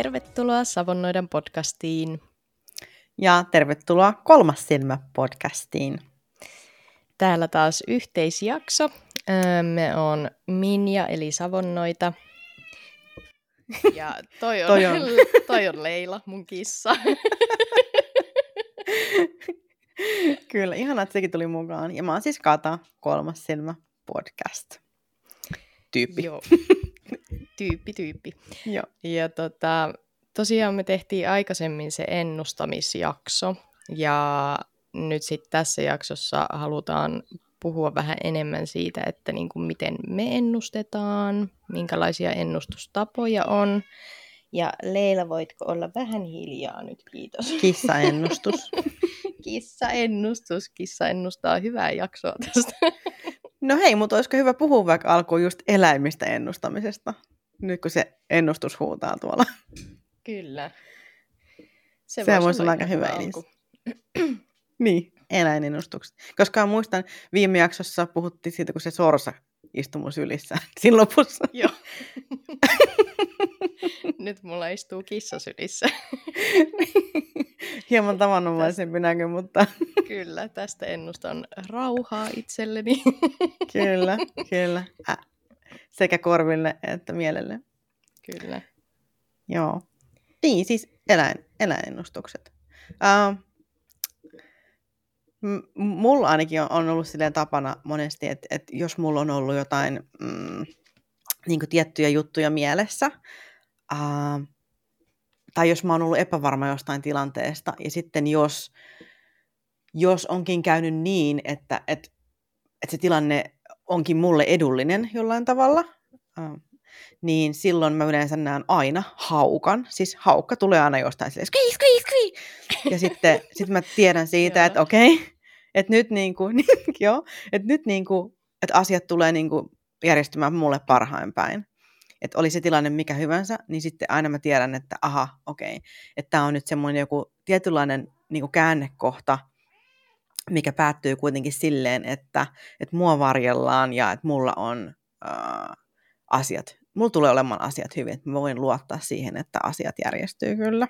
Tervetuloa Savonnoidan podcastiin. Ja tervetuloa Kolmas silmä podcastiin. Täällä taas yhteisjakso. Me on Minja eli Savonnoita. Ja toi on, toi on. toi on Leila, mun kissa. Kyllä, ihanaa, että sekin tuli mukaan. Ja mä oon siis Kata, Kolmas silmä podcast. Tyyppi. Joo. Tyyppi, tyyppi. Joo. Ja tota, tosiaan me tehtiin aikaisemmin se ennustamisjakso, ja nyt sitten tässä jaksossa halutaan puhua vähän enemmän siitä, että niin kuin miten me ennustetaan, minkälaisia ennustustapoja on. Ja Leila, voitko olla vähän hiljaa nyt, kiitos. Kissaennustus. Kissaennustus. Kissa ennustaa hyvää jaksoa tästä. No hei, mutta olisiko hyvä puhua vaikka alkuun just eläimistä ennustamisesta? Nyt kun se ennustus huutaa tuolla. Kyllä. Se, se voisi olla aika hyvä alku. niin, eläinennustukset. Koska muistan, viime jaksossa puhuttiin siitä, kun se sorsa istui mun sylissä siinä lopussa. Joo. Nyt mulla istuu kissa sylissä. Hieman tavanomaisempi näkö, mutta... Kyllä, tästä ennustan rauhaa itselleni. kyllä, kyllä. Äh, sekä korville että mielelle. Kyllä. Joo. Niin, siis eläin, eläinennustukset. Uh, m- mulla ainakin on, on ollut silleen tapana monesti, että, että jos mulla on ollut jotain mm, niin tiettyjä juttuja mielessä, uh, tai jos mä oon ollut epävarma jostain tilanteesta, ja sitten jos, jos onkin käynyt niin, että, että, että se tilanne onkin mulle edullinen jollain tavalla, uh, niin silloin mä yleensä näen aina haukan. Siis haukka tulee aina jostain silleen, skii, skii, skii. Ja sitten sit mä tiedän siitä, että okei, okay, että nyt, niinku, joo, että nyt niinku, että asiat tulee niinku järjestymään mulle parhain päin. Että oli se tilanne mikä hyvänsä, niin sitten aina mä tiedän, että aha, okei, okay, että tämä on nyt semmoinen joku tietynlainen niinku käännekohta, mikä päättyy kuitenkin silleen, että, että mua varjellaan ja että mulla on äh, asiat mulla tulee olemaan asiat hyvin, että mä voin luottaa siihen, että asiat järjestyy kyllä.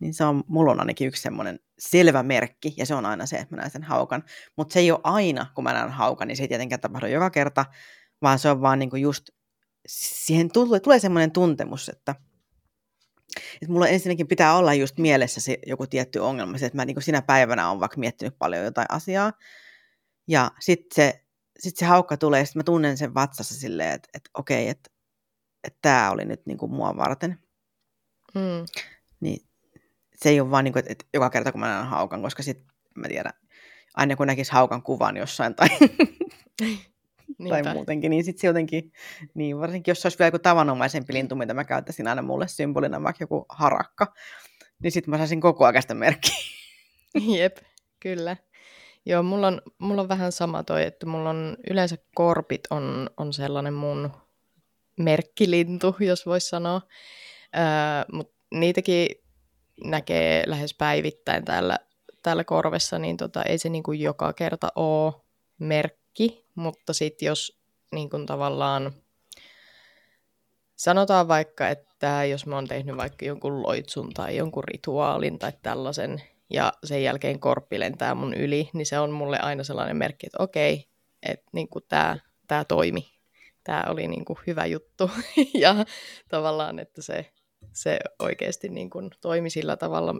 Niin se on, mulla on ainakin yksi semmoinen selvä merkki, ja se on aina se, että mä näen sen haukan. Mutta se ei ole aina, kun mä näen haukan, niin se ei tietenkään tapahdu joka kerta, vaan se on vaan niinku just, siihen tulee, tulee semmoinen tuntemus, että, että mulla ensinnäkin pitää olla just mielessä se joku tietty ongelma, se, että mä niin sinä päivänä on vaikka miettinyt paljon jotain asiaa, ja sitten se sitten se haukka tulee, ja sitten mä tunnen sen vatsassa silleen, että, että okei, että, että tämä oli nyt niin kuin mua varten. Mm. Niin se ei ole vaan niin kuin, että, että joka kerta kun mä näen haukan, koska sitten mä tiedän, aina kun näkisi haukan kuvan jossain tai, tai muutenkin, niin sitten se jotenkin, niin varsinkin jos se olisi vielä joku tavanomaisempi lintu, mitä mä käyttäisin aina mulle symbolina, vaikka joku harakka, niin sitten mä saisin koko ajan sitä merkkiä. Jep, kyllä. Joo, mulla on, mulla on vähän sama toi, että mulla on yleensä korpit on, on sellainen mun merkkilintu, jos voisi sanoa. Öö, Mutta niitäkin näkee lähes päivittäin täällä, täällä korvessa, niin tota, ei se niinku joka kerta ole merkki, mutta sitten jos niinku tavallaan sanotaan vaikka, että jos mä oon tehnyt vaikka jonkun loitsun tai jonkun rituaalin tai tällaisen, ja sen jälkeen korppi lentää mun yli, niin se on mulle aina sellainen merkki, että okei, että niin tämä tää toimi. Tämä oli niin kuin hyvä juttu. ja tavallaan, että se, se oikeasti niin kuin toimi sillä tavalla,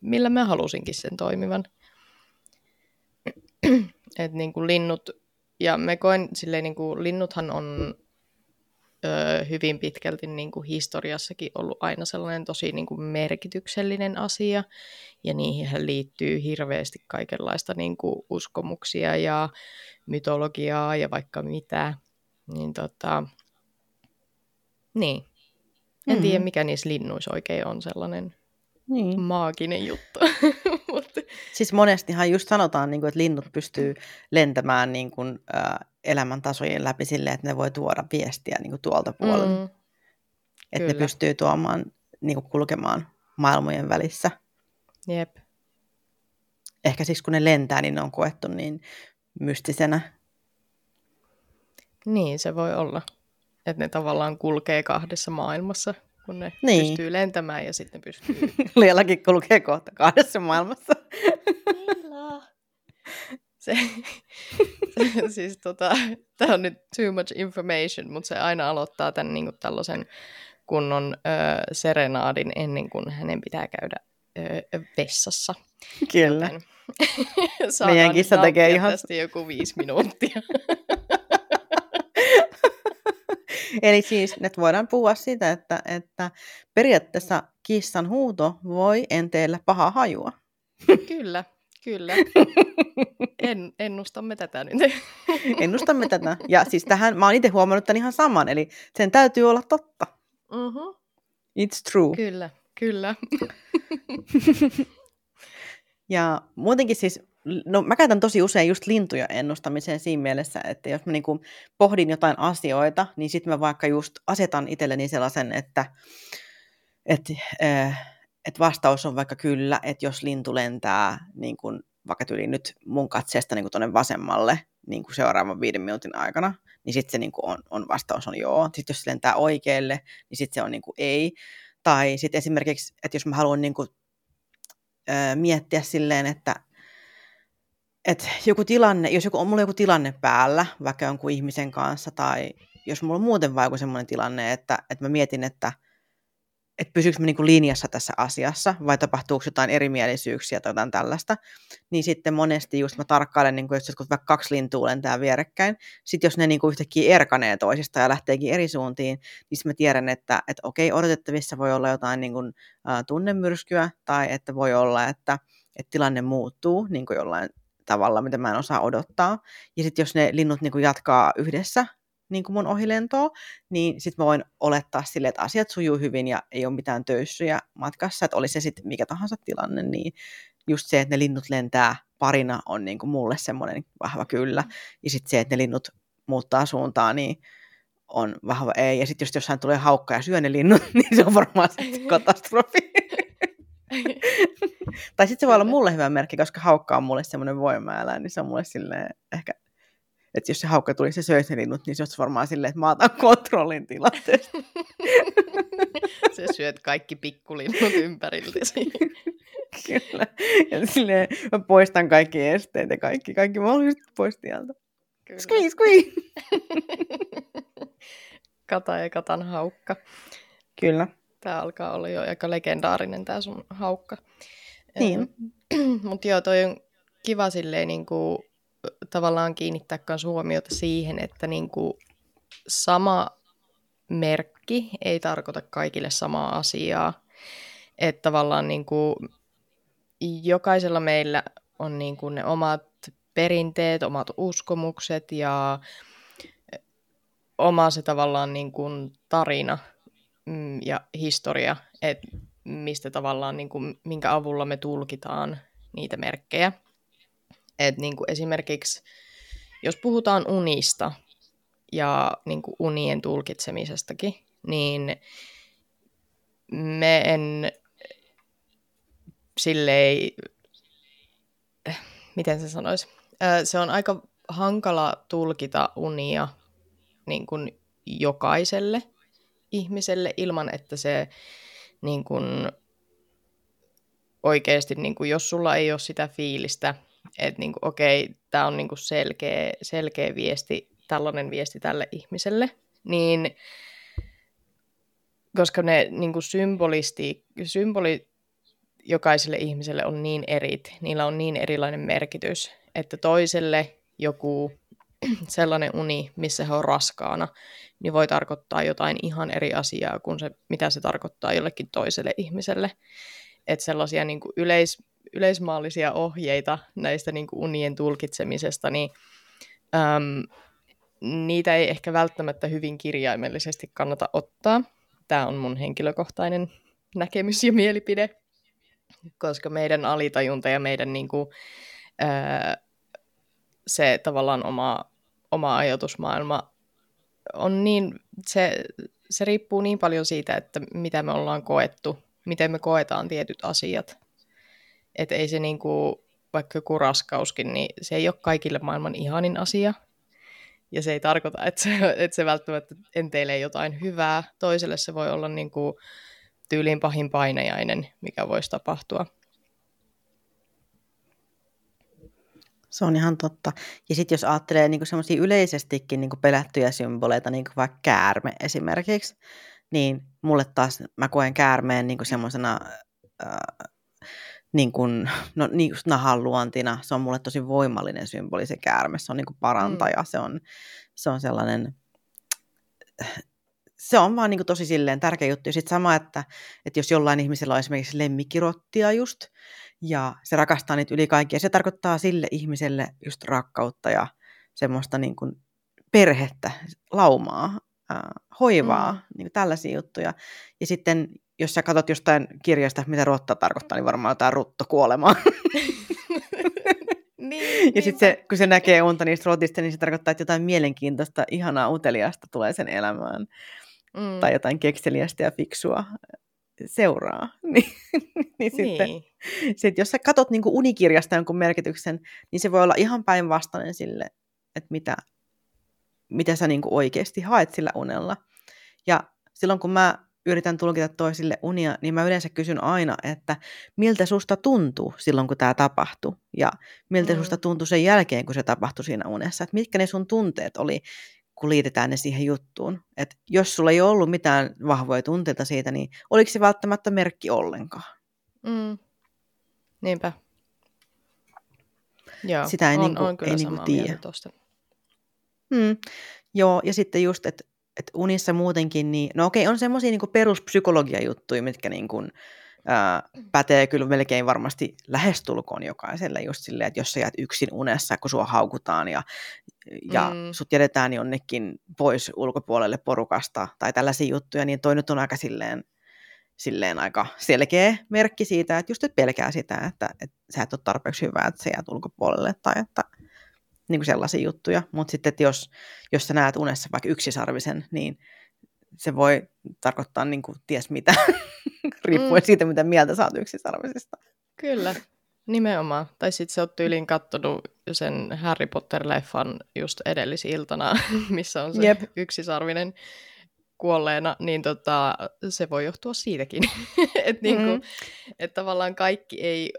millä mä halusinkin sen toimivan. että niin kuin linnut, ja me koen silleen, niin kuin, linnuthan on ö, hyvin pitkälti niin kuin historiassakin ollut aina sellainen tosi niin kuin merkityksellinen asia, ja niihin liittyy hirveästi kaikenlaista niin kuin uskomuksia ja mytologiaa ja vaikka mitä. Niin tota, niin. En mm-hmm. tiedä, mikä niissä linnuissa oikein on sellainen niin. maaginen juttu. Siis monestihan just sanotaan, niin kuin, että linnut pystyy lentämään niin kuin, äh, elämäntasojen läpi silleen, että ne voi tuoda viestiä niin kuin tuolta puolelta. Mm. Että ne pystyy tuomaan, niin kuin kulkemaan maailmojen välissä. Jep. Ehkä siksi kun ne lentää, niin ne on koettu niin mystisenä. Niin, se voi olla. Että ne tavallaan kulkee kahdessa maailmassa kun ne Niin. pystyy lentämään ja sitten pystyy... Liellakin lukee kohta kahdessa maailmassa. Se, se, siis tota, tämä on nyt too much information, mutta se aina aloittaa tämän niin kuin tällaisen kunnon ö, serenaadin ennen kuin hänen pitää käydä ö, vessassa. Kyllä. Joten Meidän kissa tekee ihan- tästä joku viisi minuuttia. Eli siis nyt voidaan puhua siitä, että, että periaatteessa kissan huuto voi enteellä paha hajua. kyllä, kyllä. En, ennustamme tätä nyt. Ennustamme tätä. Ja siis tähän, mä oon itse huomannut tämän ihan saman, eli sen täytyy olla totta. uh-huh. It's true. Kyllä, kyllä. Ja muutenkin siis, no mä käytän tosi usein just lintuja ennustamiseen siinä mielessä, että jos mä niinku pohdin jotain asioita, niin sitten mä vaikka just asetan itselleni sellaisen, että et, äh, et vastaus on vaikka kyllä, että jos lintu lentää niin kun, vaikka tyyliin nyt mun katseesta niin tuonne vasemmalle niin kuin seuraavan viiden minuutin aikana, niin sitten se niin on, on, vastaus on joo. Sitten jos se lentää oikealle, niin sitten se on niin kuin ei. Tai sitten esimerkiksi, että jos mä haluan niin kuin, ö, miettiä silleen, että et joku tilanne, jos joku, on mulla joku tilanne päällä, vaikka jonkun ihmisen kanssa, tai jos mulla on muuten vaikka semmoinen tilanne, että, että mä mietin, että että pysyykö mä niinku linjassa tässä asiassa, vai tapahtuuko jotain erimielisyyksiä tai jotain tällaista, niin sitten monesti just mä tarkkailen, niin jos jotkut vaikka kaksi lintua lentää vierekkäin, sitten jos ne niinku yhtäkkiä erkanee toisista ja lähteekin eri suuntiin, niin mä tiedän, että, että okei, odotettavissa voi olla jotain niin kuin, tunnemyrskyä, tai että voi olla, että, että tilanne muuttuu niin kuin jollain tavalla, mitä mä en osaa odottaa. Ja sitten jos ne linnut niin kuin jatkaa yhdessä niin kuin mun ohilentoa, niin sitten mä voin olettaa sille, että asiat sujuu hyvin ja ei ole mitään töyssyjä matkassa, että oli se sitten mikä tahansa tilanne, niin just se, että ne linnut lentää parina on niin kuin mulle semmoinen vahva kyllä. Ja sitten se, että ne linnut muuttaa suuntaa, niin on vahva ei. Ja sitten jos jossain tulee haukka ja syö ne linnut, niin se on varmaan sitten katastrofi. tai sitten se voi olla mulle hyvä merkki, koska haukka on mulle semmoinen voimaeläin, niin se on mulle silleen ehkä, että jos se haukka tuli, se söisi ne linnut, niin se olisi varmaan silleen, että mä otan kontrollin tilanteesta. Se syöt kaikki pikkulinnut ympäriltäsi. Kyllä. Ja silleen mä poistan kaikki esteet ja kaikki, kaikki mahdolliset pois tieltä. Kyllä. Squeeze, squeeze. Kata ja katan haukka. Kyllä. Tämä alkaa olla jo aika legendaarinen tämä sun haukka. Niin. Mutta joo, toi on kiva silleen niin kuin, tavallaan kiinnittää myös huomiota siihen, että niin kuin, sama merkki ei tarkoita kaikille samaa asiaa. Että tavallaan niin kuin, jokaisella meillä on niin kuin ne omat perinteet, omat uskomukset ja oma se tavallaan niin kuin tarina mm, ja historia, että mistä tavallaan, niin kuin, minkä avulla me tulkitaan niitä merkkejä. Et niin kuin esimerkiksi, jos puhutaan unista ja niin kuin unien tulkitsemisestakin, niin me en silleen, miten se sanoisi, se on aika hankala tulkita unia niin kuin jokaiselle ihmiselle ilman, että se niin kuin, oikeasti, niin kuin, jos sulla ei ole sitä fiilistä, että niin okei, tämä on niin kuin selkeä, selkeä viesti, tällainen viesti tälle ihmiselle, niin koska ne niin kuin symbolisti, symboli jokaiselle ihmiselle on niin erit, niillä on niin erilainen merkitys, että toiselle joku sellainen uni, missä he on raskaana, niin voi tarkoittaa jotain ihan eri asiaa kuin se, mitä se tarkoittaa jollekin toiselle ihmiselle. Että sellaisia niin kuin yleis, yleismaallisia ohjeita näistä niin kuin unien tulkitsemisesta, niin äm, niitä ei ehkä välttämättä hyvin kirjaimellisesti kannata ottaa. Tämä on mun henkilökohtainen näkemys ja mielipide, koska meidän alitajunta ja meidän niin kuin, ää, se tavallaan oma, oma ajatusmaailma on niin, se, se riippuu niin paljon siitä, että mitä me ollaan koettu, miten me koetaan tietyt asiat. Että ei se niin kuin, vaikka joku raskauskin, niin se ei ole kaikille maailman ihanin asia. Ja se ei tarkoita, että se, että se välttämättä enteilee jotain hyvää. Toiselle se voi olla niin kuin tyyliin pahin painajainen, mikä voisi tapahtua. Se on ihan totta. Ja sitten jos ajattelee niin semmoisia yleisestikin niin pelättyjä symboleita, niin kuin vaikka käärme esimerkiksi, niin mulle taas mä koen käärmeen niin semmoisena äh, niin kuin, no, niin just nahan luontina. Se on mulle tosi voimallinen symboli se käärme. Se on niin kuin parantaja. Mm. Se, on, se on sellainen, se on vaan niin kuin tosi silleen tärkeä juttu. Ja sitten sama, että, että jos jollain ihmisellä on esimerkiksi lemmikkirottia just, ja se rakastaa niitä yli kaikkia, se tarkoittaa sille ihmiselle just rakkautta ja semmoista niin kuin perhettä, laumaa, äh, hoivaa, mm. niin tällaisia juttuja. Ja sitten jos sä katsot jostain kirjasta, mitä rotta tarkoittaa, niin varmaan jotain ruttokuolemaa. niin, ja sitten se, kun se näkee unta niistä rotista, niin se tarkoittaa, että jotain mielenkiintoista, ihanaa, uteliasta tulee sen elämään. Mm. Tai jotain kekseliästä ja fiksua seuraa. niin, niin, sitten, niin. Sit, jos sä katot niin unikirjasta jonkun merkityksen, niin se voi olla ihan päinvastainen sille, että mitä, mitä sä niin oikeasti haet sillä unella. Ja silloin kun mä yritän tulkita toisille unia, niin mä yleensä kysyn aina, että miltä susta tuntuu silloin, kun tämä tapahtuu, ja miltä mm. susta tuntuu sen jälkeen, kun se tapahtui siinä unessa, että mitkä ne sun tunteet oli, kun liitetään ne siihen juttuun. Et jos sulla ei ollut mitään vahvoja tunteita siitä, niin oliko se välttämättä merkki ollenkaan? Mm. Niinpä. Joo, Sitä ei, on, niinku, on kyllä ei niinku tiedä. Mm. Joo, ja sitten just, että et unissa muutenkin, niin no okei, on semmoisia niinku peruspsykologiajuttuja, mitkä niinku, ää, pätee kyllä melkein varmasti lähestulkoon jokaiselle just silleen, että jos sä jäät yksin unessa, kun sua haukutaan ja, ja mm. sut jätetään jonnekin pois ulkopuolelle porukasta tai tällaisia juttuja, niin toi nyt on aika silleen, silleen aika selkeä merkki siitä, että just et pelkää sitä, että, että sä et ole tarpeeksi hyvä, että sä jäät ulkopuolelle tai että niin kuin sellaisia juttuja. Mutta sitten, että jos, jos sä näet unessa vaikka yksisarvisen, niin se voi tarkoittaa niin kuin ties mitä, riippuen mm. siitä, mitä mieltä sä oot yksisarvisesta. Kyllä, nimenomaan. Tai sitten sä oot tyyliin kattonut sen Harry Potter-leffan just edellisiltana, missä on se Jep. yksisarvinen kuolleena, niin tota, se voi johtua siitäkin. että niinku, mm-hmm. et tavallaan kaikki ei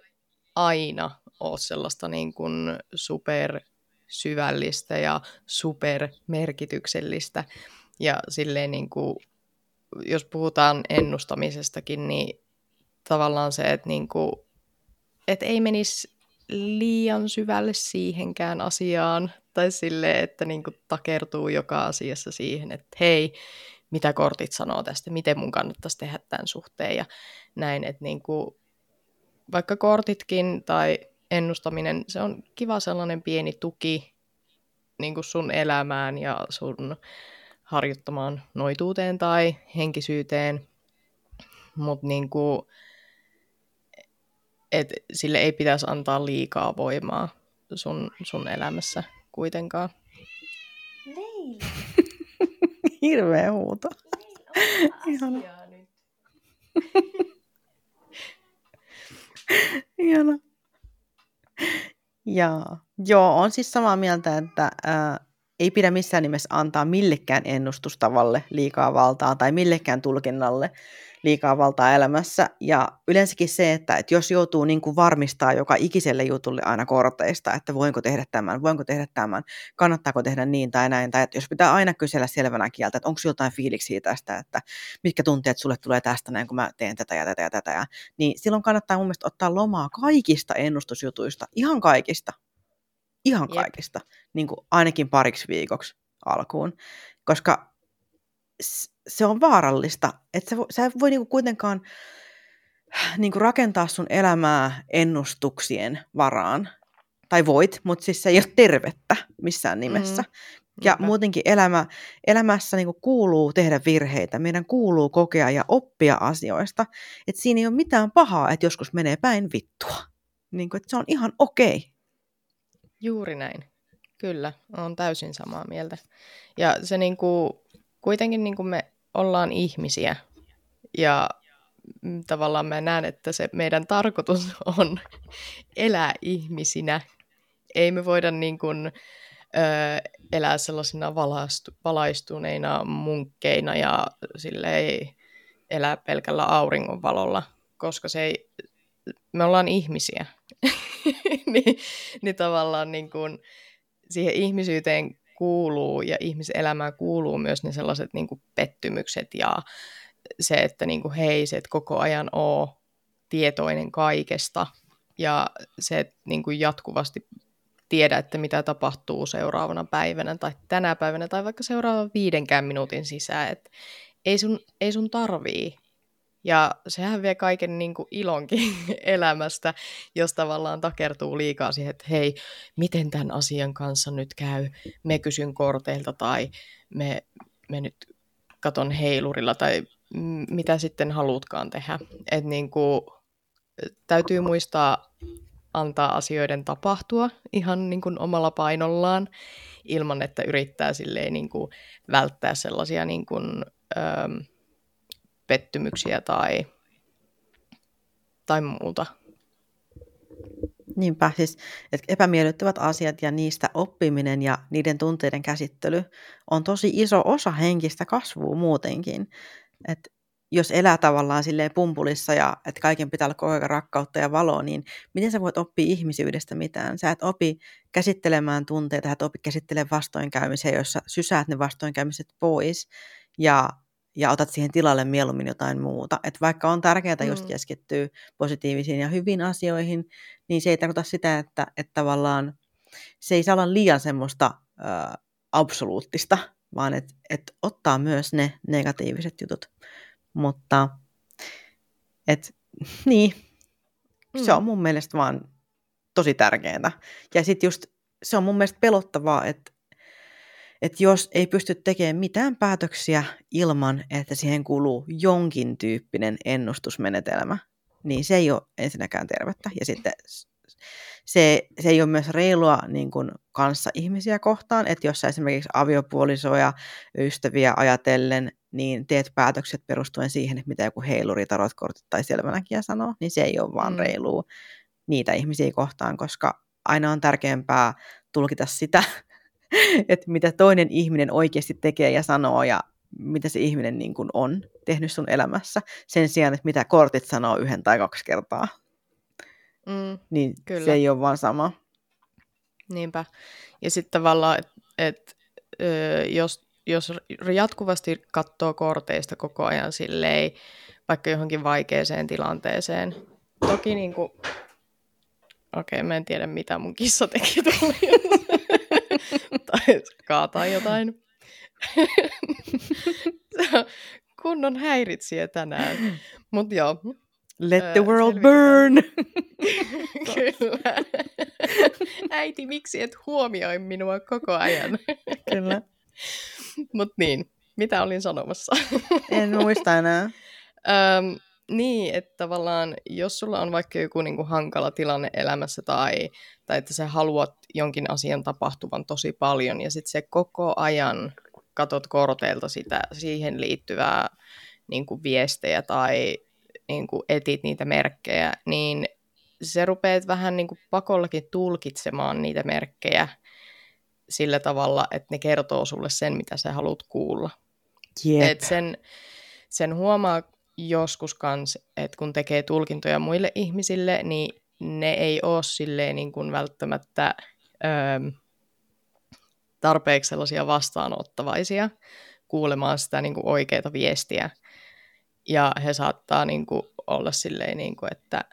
aina ole sellaista niin kuin super syvällistä ja supermerkityksellistä. Ja silleen niin kuin, jos puhutaan ennustamisestakin, niin tavallaan se, että, niin kuin, että ei menisi liian syvälle siihenkään asiaan, tai sille, että niin kuin takertuu joka asiassa siihen, että hei, mitä kortit sanoo tästä, miten mun kannattaisi tehdä tämän suhteen ja näin, että niin kuin, vaikka kortitkin tai ennustaminen, se on kiva sellainen pieni tuki niin kuin sun elämään ja sun harjoittamaan noituuteen tai henkisyyteen, mutta niin kuin, et sille ei pitäisi antaa liikaa voimaa sun, sun elämässä kuitenkaan. Leila. Hirveä huuto. Ihana. Ihana. Jaa. Joo, on siis samaa mieltä, että ää, ei pidä missään nimessä antaa millekään ennustustavalle liikaa valtaa tai millekään tulkinnalle liikaa valtaa elämässä. Ja yleensäkin se, että, että jos joutuu niin kuin varmistaa joka ikiselle jutulle aina korteista, että voinko tehdä tämän, voinko tehdä tämän, kannattaako tehdä niin tai näin, tai että jos pitää aina kysellä selvänä kieltä, että onko jotain fiiliksiä tästä, että mitkä tunteet sulle tulee tästä näin, kun mä teen tätä ja tätä ja tätä, ja, niin silloin kannattaa mun mielestä ottaa lomaa kaikista ennustusjutuista, ihan kaikista, ihan kaikista, niin kuin ainakin pariksi viikoksi alkuun, koska se on vaarallista, että sä, sä et voi niinku kuitenkaan niinku rakentaa sun elämää ennustuksien varaan. Tai voit, mutta siis se ei ole tervettä missään nimessä. Mm. Ja Niinpä. muutenkin elämä, elämässä niinku kuuluu tehdä virheitä. Meidän kuuluu kokea ja oppia asioista. Että siinä ei ole mitään pahaa, että joskus menee päin vittua. Niinku, että se on ihan okei. Okay. Juuri näin. Kyllä, on täysin samaa mieltä. Ja se niinku, kuitenkin niin kuin me ollaan ihmisiä ja tavallaan mä näen, että se meidän tarkoitus on elää ihmisinä. Ei me voida niin kuin, elää sellaisina valaistu, valaistuneina munkkeina ja silleen elää pelkällä auringonvalolla, koska se ei, me ollaan ihmisiä. niin, niin tavallaan niin kuin siihen ihmisyyteen kuuluu ja ihmiselämään kuuluu myös ne sellaiset niin kuin pettymykset ja se, että niin kuin, hei, se et koko ajan oo tietoinen kaikesta ja se, että niin kuin jatkuvasti tiedä, että mitä tapahtuu seuraavana päivänä tai tänä päivänä tai vaikka seuraavan viidenkään minuutin sisään. Et ei, sun, ei sun tarvii. Ja sehän vie kaiken niin kuin ilonkin elämästä, jos tavallaan takertuu liikaa siihen, että hei, miten tämän asian kanssa nyt käy, me kysyn korteilta tai me, me nyt katon heilurilla tai mitä sitten haluutkaan tehdä. Et niin kuin, täytyy muistaa antaa asioiden tapahtua ihan niin kuin omalla painollaan ilman, että yrittää silleen niin kuin välttää sellaisia niin kuin, öö, pettymyksiä tai, tai muuta. Niinpä, siis että epämiellyttävät asiat ja niistä oppiminen ja niiden tunteiden käsittely on tosi iso osa henkistä kasvua muutenkin. Et jos elää tavallaan silleen pumpulissa ja että kaiken pitää olla koko ajan rakkautta ja valoa, niin miten sä voit oppia ihmisyydestä mitään? Sä et opi käsittelemään tunteita, et opi käsittelemään vastoinkäymisiä, joissa sysäät ne vastoinkäymiset pois ja, ja otat siihen tilalle mieluummin jotain muuta. Et vaikka on tärkeää mm. just keskittyä positiivisiin ja hyviin asioihin, niin se ei tarkoita sitä, että, että tavallaan se ei saa olla liian semmoista äh, absoluuttista, vaan että et ottaa myös ne negatiiviset jutut. Mutta et, niin, mm. se on mun mielestä vaan tosi tärkeää. Ja sitten just se on mun mielestä pelottavaa, että että jos ei pysty tekemään mitään päätöksiä ilman, että siihen kuluu jonkin tyyppinen ennustusmenetelmä, niin se ei ole ensinnäkään tervettä. Ja sitten se, se ei ole myös reilua niin kuin kanssa ihmisiä kohtaan, että jos sä esimerkiksi aviopuolisoja, ystäviä ajatellen, niin teet päätökset perustuen siihen, että mitä joku heiluri, tarotkortti tai selvänäkijä sanoo, niin se ei ole vaan mm. reilua niitä ihmisiä kohtaan, koska aina on tärkeämpää tulkita sitä, että mitä toinen ihminen oikeasti tekee ja sanoo ja mitä se ihminen niin kuin on tehnyt sun elämässä, sen sijaan, että mitä kortit sanoo yhden tai kaksi kertaa. Mm, niin kyllä. se ei ole vaan sama. Niinpä. Ja sitten tavallaan, että et, jos, jos jatkuvasti katsoo korteista koko ajan silleen, vaikka johonkin vaikeeseen tilanteeseen, toki niin kuin, okei, okay, mä en tiedä mitä mun kissa teki tai kaataa jotain. Kunnon häiritsijä tänään. Mutta joo, Let the world burn! Kyllä. Äiti, miksi et huomioi minua koko ajan? Kyllä. Mut niin, mitä olin sanomassa? en muista enää. Öm, niin, että tavallaan jos sulla on vaikka joku niinku hankala tilanne elämässä tai, tai että sä haluat jonkin asian tapahtuvan tosi paljon ja sitten se koko ajan katot korteilta sitä, siihen liittyvää niin kuin viestejä tai niin kuin etit niitä merkkejä, niin se rupeat vähän niin kuin pakollakin tulkitsemaan niitä merkkejä sillä tavalla, että ne kertoo sulle sen, mitä sä haluat kuulla. Yep. Et sen, sen huomaa joskus kans, että kun tekee tulkintoja muille ihmisille, niin ne ei ole silleen niin kuin välttämättä öö, tarpeeksi sellaisia vastaanottavaisia kuulemaan sitä niin kuin oikeaa viestiä. Ja he saattaa niin kuin, olla silleen, niin kuin, että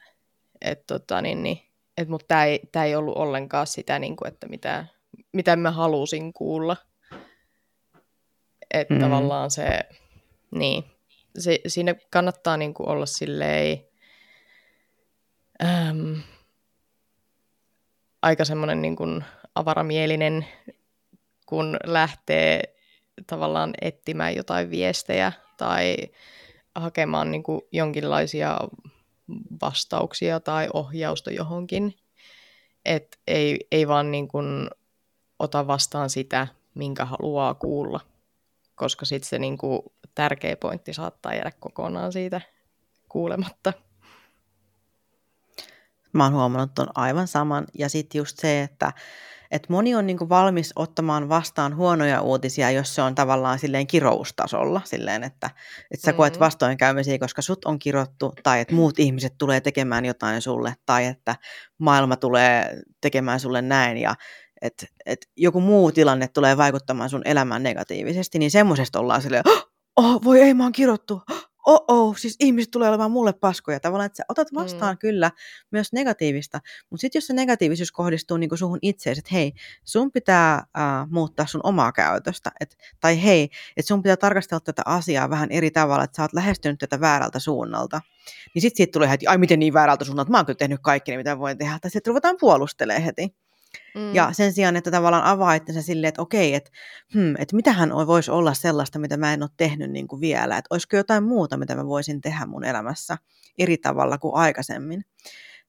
et, tota, niin, niin, et, mutta tämä ei, tää ei ollut ollenkaan sitä, niin kuin, että mitä, mitä mä halusin kuulla. Että mm. tavallaan se, niin, se, siinä kannattaa niin kuin, olla silleen, äm, aika semmoinen niin kuin, avaramielinen, kun lähtee tavallaan etsimään jotain viestejä tai hakemaan niin kuin jonkinlaisia vastauksia tai ohjausta johonkin. Et ei, ei vaan niin kuin ota vastaan sitä, minkä haluaa kuulla, koska sitten se niin kuin tärkeä pointti saattaa jäädä kokonaan siitä kuulematta. Mä oon huomannut ton aivan saman. Ja sitten just se, että että moni on niin kuin valmis ottamaan vastaan huonoja uutisia, jos se on tavallaan silleen kiroustasolla, silleen, että, että sä mm. koet vastoinkäymisiä, koska sut on kirottu, tai että muut ihmiset tulee tekemään jotain sulle, tai että maailma tulee tekemään sulle näin, ja että et joku muu tilanne tulee vaikuttamaan sun elämään negatiivisesti, niin semmoisesta ollaan silleen, oh, voi ei, mä oon kirottu, oh, oh siis ihmiset tulee olemaan mulle paskoja. Tavallaan, että sä otat mm. vastaan mm. kyllä myös negatiivista, mutta sitten jos se negatiivisuus kohdistuu niin suhun itseesi, että hei, sun pitää äh, muuttaa sun omaa käytöstä, et, tai hei, että sun pitää tarkastella tätä asiaa vähän eri tavalla, että sä oot lähestynyt tätä väärältä suunnalta, niin sitten siitä tulee heti, ai miten niin väärältä suunnalta, mä oon kyllä tehnyt kaikki, mitä voin tehdä, tai sitten ruvetaan puolustelemaan heti. Mm. Ja sen sijaan, että tavallaan avaa itsensä silleen, että okei, että, hmm, että mitähän voisi olla sellaista, mitä mä en ole tehnyt niin kuin vielä, että olisiko jotain muuta, mitä mä voisin tehdä mun elämässä eri tavalla kuin aikaisemmin.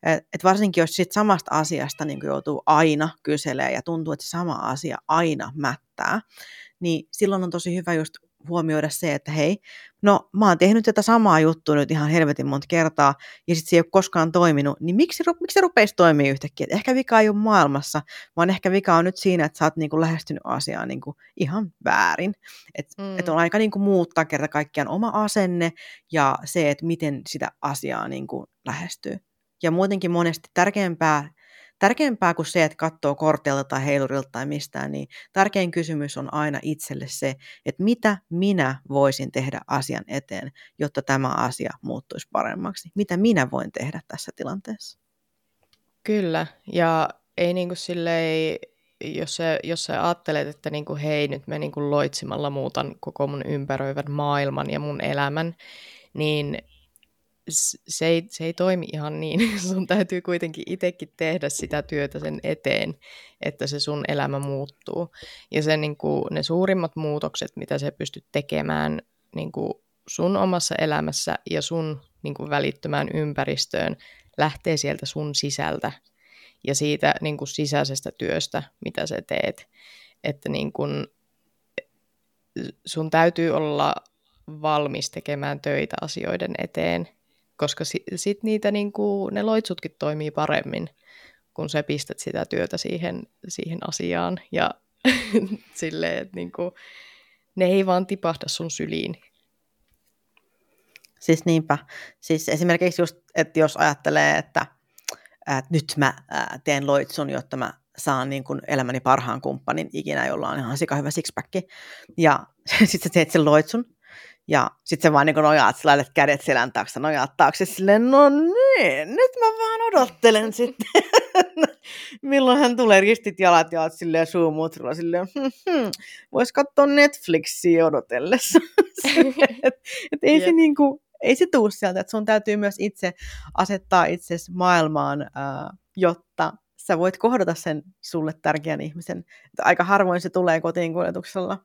Et, et varsinkin jos sit samasta asiasta niin joutuu aina kyselemään ja tuntuu, että sama asia aina mättää, niin silloin on tosi hyvä just huomioida se, että hei, no mä oon tehnyt tätä samaa juttua nyt ihan helvetin monta kertaa, ja sitten se ei ole koskaan toiminut, niin miksi, miksi se rupeisi toimia yhtäkkiä? Et ehkä vika ei ole maailmassa, vaan ehkä vika on nyt siinä, että sä oot niinku lähestynyt asiaa niinku ihan väärin. Että mm. et on aika niinku muuttaa kerta kaikkiaan oma asenne ja se, että miten sitä asiaa niinku lähestyy. Ja muutenkin monesti tärkeämpää tärkeämpää kuin se, että katsoo korteilta tai heilurilta tai mistään, niin tärkein kysymys on aina itselle se, että mitä minä voisin tehdä asian eteen, jotta tämä asia muuttuisi paremmaksi. Mitä minä voin tehdä tässä tilanteessa? Kyllä, ja ei niin kuin silleen, jos sä, jos sä ajattelet, että niin kuin, hei, nyt me niin kuin loitsimalla muutan koko mun ympäröivän maailman ja mun elämän, niin se ei, se ei toimi ihan niin. Sun täytyy kuitenkin itsekin tehdä sitä työtä sen eteen, että se sun elämä muuttuu. Ja se, niin kuin, ne suurimmat muutokset, mitä sä pystyt tekemään niin kuin sun omassa elämässä ja sun niin kuin välittömään ympäristöön, lähtee sieltä sun sisältä ja siitä niin kuin sisäisestä työstä, mitä sä teet. Että niin kuin, sun täytyy olla valmis tekemään töitä asioiden eteen koska sit, sit niitä niin kuin, ne loitsutkin toimii paremmin, kun sä pistät sitä työtä siihen, siihen asiaan ja silleen, että niin kuin, ne ei vaan tipahda sun syliin. Siis niinpä. Siis esimerkiksi just, että jos ajattelee, että, että nyt mä teen loitsun, jotta mä saan niin kuin elämäni parhaan kumppanin ikinä, jolla on ihan sika hyvä sixpack. Ja sitten sä teet sen loitsun, ja sitten se vaan niin nojaat, sä laitat kädet selän taakse, nojaat taakse silleen, no niin, nyt mä vaan odottelen sitten. Milloin hän tulee ristit jalat ja silleen suumutrilla silleen, hm, hm, vois katsoa Netflixiä odotellessa. et, et ei, se niinku, ei se tuu sieltä, että sun täytyy myös itse asettaa itsesi maailmaan, äh, jotta sä voit kohdata sen sulle tärkeän ihmisen. Et aika harvoin se tulee kotiin kuljetuksella.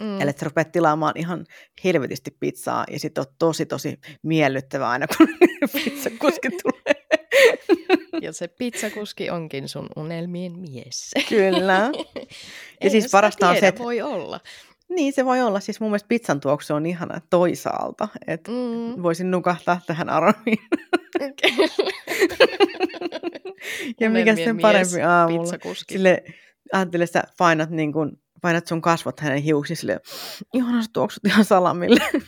Mm. Eli sä rupeat tilaamaan ihan helvetisti pizzaa ja sitten on tosi tosi miellyttävää aina, kun pizzakuski tulee. Ja se pizzakuski onkin sun unelmien mies. Kyllä. Ja siis parasta on se, että... voi olla. Niin, se voi olla. Siis mun mielestä pizzan tuoksu on ihana toisaalta. Että mm. voisin nukahtaa tähän aromiin. ja mikä sen parempi aamulla. Sille, ajattele, sä painat niin kuin painat sun kasvot hänen hiuksille. Ihana sä tuoksut ihan salamille.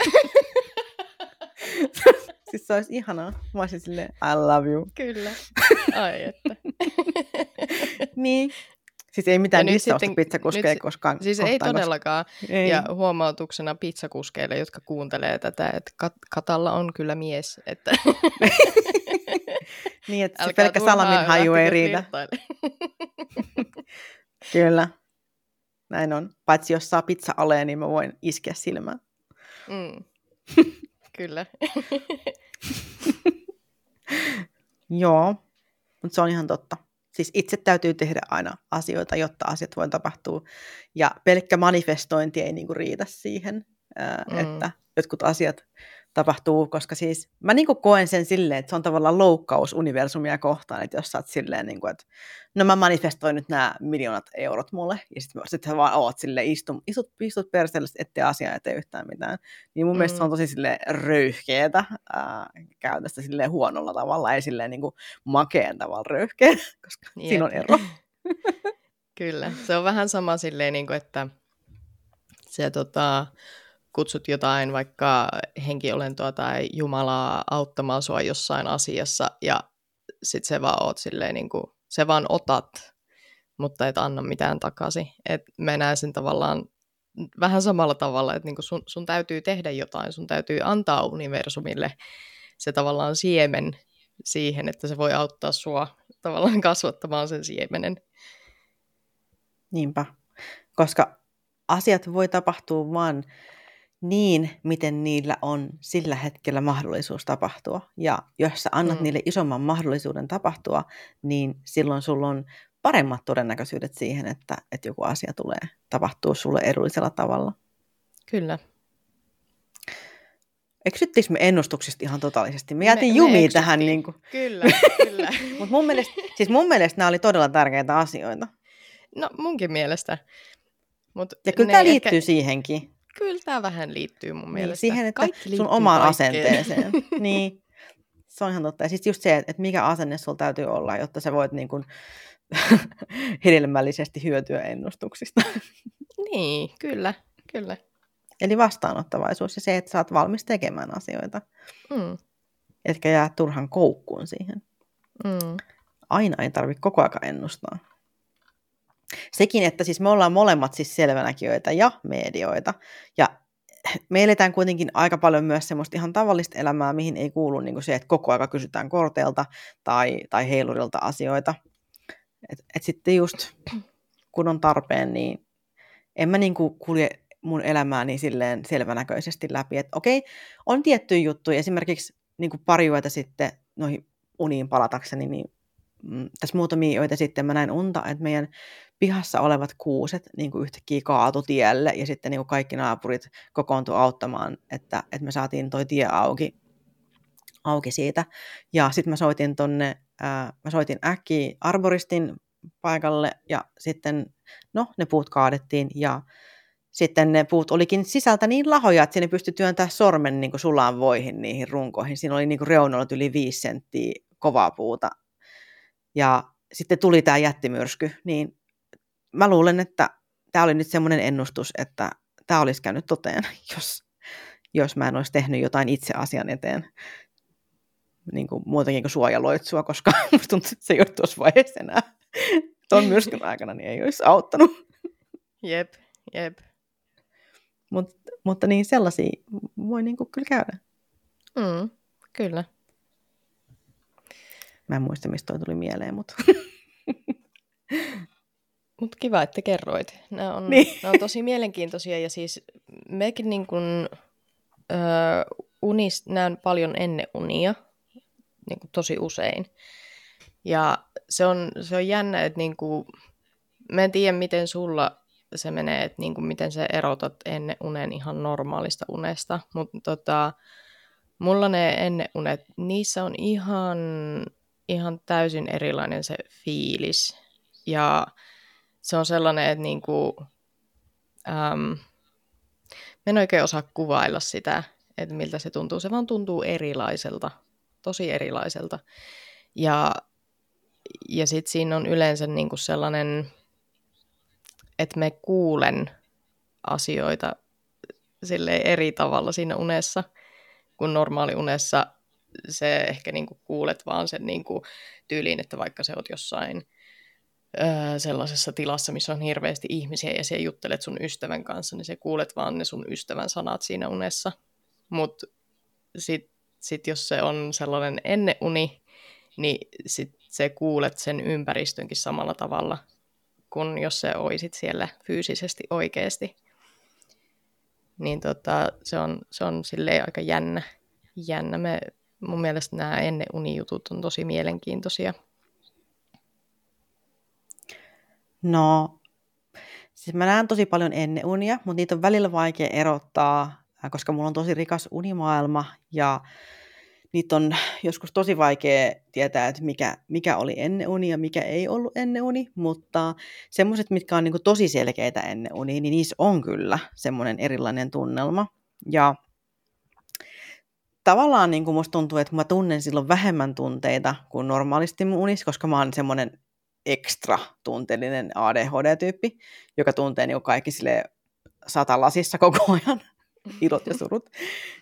siis se olisi ihanaa. Mä olisin silleen, I love you. Kyllä. Ai että. niin. Siis ei mitään dissausta pizzakuskeja koskaan. Siis kohtaan, ei todellakaan. Koska... Ei. Ja huomautuksena pizzakuskeille, jotka kuuntelee tätä, että kat- Katalla on kyllä mies. Että... niin, että se pelkkä salamin haju ei riitä. kyllä. Näin on. Paitsi jos saa pizza aleen, niin mä voin iskeä silmään. Mm. Kyllä. Joo, mutta se on ihan totta. Siis itse täytyy tehdä aina asioita, jotta asiat voi tapahtua. Ja pelkkä manifestointi ei niinku riitä siihen, mm. että jotkut asiat tapahtuu, koska siis mä niin koen sen silleen, että se on tavallaan loukkaus universumia kohtaan, että jos sä oot silleen, niin kuin, että no mä manifestoin nyt nämä miljoonat eurot mulle, ja sitten sit sä vaan oot silleen, istut, istut, istut perseelle, ettei asiaa ettei yhtään mitään. Niin mun mm. mielestä se on mm. tosi silleen röyhkeetä ää, käytöstä silleen huonolla tavalla, ei silleen niin kuin makeen tavalla röyhkeä, koska yep. siinä on ero. Kyllä, se on vähän sama silleen, niin kuin, että se tota, kutsut jotain vaikka henkiolentoa tai Jumalaa auttamaan sua jossain asiassa ja sit se vaan oot silleen niin kuin, se vaan otat, mutta et anna mitään takaisin. Et mä näen sen tavallaan vähän samalla tavalla, että niin kuin sun, sun täytyy tehdä jotain, sun täytyy antaa universumille se tavallaan siemen siihen, että se voi auttaa sua tavallaan kasvattamaan sen siemenen. Niinpä, koska asiat voi tapahtua vain niin, miten niillä on sillä hetkellä mahdollisuus tapahtua. Ja jos sä annat mm. niille isomman mahdollisuuden tapahtua, niin silloin sulla on paremmat todennäköisyydet siihen, että, että joku asia tulee tapahtua sulle edullisella tavalla. Kyllä. Eksyttikö me ennustuksista ihan totaalisesti? Me jäätiin jumiin tähän. Niin kuin. Kyllä, kyllä. Mut mun mielestä, siis mun mielestä nämä oli todella tärkeitä asioita. No munkin mielestä. Mut ja kyllä tämä liittyy ehkä... siihenkin. Kyllä tämä vähän liittyy mun niin, mielestä. Siihen, että Kaikki sun omaan kaikkeen. asenteeseen. niin, se on ihan totta. Ja siis just se, että mikä asenne sulla täytyy olla, jotta sä voit niin kuin hedelmällisesti hyötyä ennustuksista. niin, kyllä, kyllä. Eli vastaanottavaisuus ja se, että sä oot valmis tekemään asioita. Mm. Etkä jää turhan koukkuun siihen. Mm. Aina ei tarvitse koko ajan ennustaa. Sekin, että siis me ollaan molemmat siis selvänäkijöitä ja medioita. Ja me eletään kuitenkin aika paljon myös semmoista ihan tavallista elämää, mihin ei kuulu niin kuin se, että koko aika kysytään korteilta tai, tai heilurilta asioita. Et, et sitten just kun on tarpeen, niin en mä niin kuin kulje mun elämääni silleen selvänäköisesti läpi. Että okei, on tiettyjä juttuja. Esimerkiksi niin kuin pari yötä sitten noihin uniin palatakseni, niin mm, tässä muutamia öitä sitten mä näin unta, että meidän pihassa olevat kuuset niin kuin yhtäkkiä kaatu tielle ja sitten niin kuin kaikki naapurit kokoontu auttamaan, että, että me saatiin toi tie auki, auki siitä. Ja sitten mä soitin tonne, ää, mä soitin äkkiä arboristin paikalle ja sitten, no ne puut kaadettiin ja sitten ne puut olikin sisältä niin lahoja, että sinne pystyi työntämään sormen niin kuin sulaan voihin niihin runkoihin. Siinä oli niin kuin reunoilla yli viisi senttiä kovaa puuta. Ja sitten tuli tämä jättimyrsky, niin mä luulen, että tämä oli nyt semmoinen ennustus, että tämä olisi käynyt toteen, jos, jos mä en olisi tehnyt jotain itse asian eteen niin kuin muutenkin kuin suojaloitsua, koska musta tuntuu, että se ei ole tuossa vaiheessa enää tuon myrskyn aikana, niin ei olisi auttanut. Jep, jep. Mut, mutta niin sellaisia voi niin kuin kyllä käydä. Mm, kyllä. Mä en muista, mistä toi tuli mieleen, mutta... Mutta kiva, että kerroit. Nämä on, niin. nämä on tosi mielenkiintoisia ja siis mekin niin kuin, ö, unis, näen paljon ennen unia, niin kuin tosi usein. Ja se on, se on jännä, että niin kuin, mä en tiedä, miten sulla se menee, että niin kuin, miten sä erotat ennen unen ihan normaalista unesta, mutta tota, mulla ne ennen unet, niissä on ihan, ihan täysin erilainen se fiilis. Ja se on sellainen, että niin kuin, äm, en oikein osaa kuvailla sitä, että miltä se tuntuu. Se vaan tuntuu erilaiselta, tosi erilaiselta. Ja, ja sitten siinä on yleensä niin kuin sellainen, että me kuulen asioita sille eri tavalla siinä unessa, kun normaali unessa se ehkä niin kuin kuulet vaan sen niin kuin tyyliin, että vaikka se oot jossain öö, sellaisessa tilassa, missä on hirveästi ihmisiä ja siellä juttelet sun ystävän kanssa, niin se kuulet vaan ne sun ystävän sanat siinä unessa. Mutta sitten sit jos se on sellainen uni, niin sit se kuulet sen ympäristönkin samalla tavalla kuin jos se oisit siellä fyysisesti oikeasti. Niin tota, se on, se on silleen aika jännä. jännä. Me, mun mielestä nämä ennen unijutut on tosi mielenkiintoisia. No, siis mä näen tosi paljon ennen unia, mutta niitä on välillä vaikea erottaa, koska mulla on tosi rikas unimaailma ja niitä on joskus tosi vaikea tietää, että mikä, mikä oli ennen uni ja mikä ei ollut ennen uni, mutta semmoiset, mitkä on niin kuin tosi selkeitä ennen uni, niin niissä on kyllä semmoinen erilainen tunnelma. Ja tavallaan niin kuin musta tuntuu, että mä tunnen silloin vähemmän tunteita kuin normaalisti mun unissa, koska mä oon semmoinen ekstra tunteellinen ADHD-tyyppi, joka tuntee niin kaikki sille satalasissa koko ajan, ilot ja surut.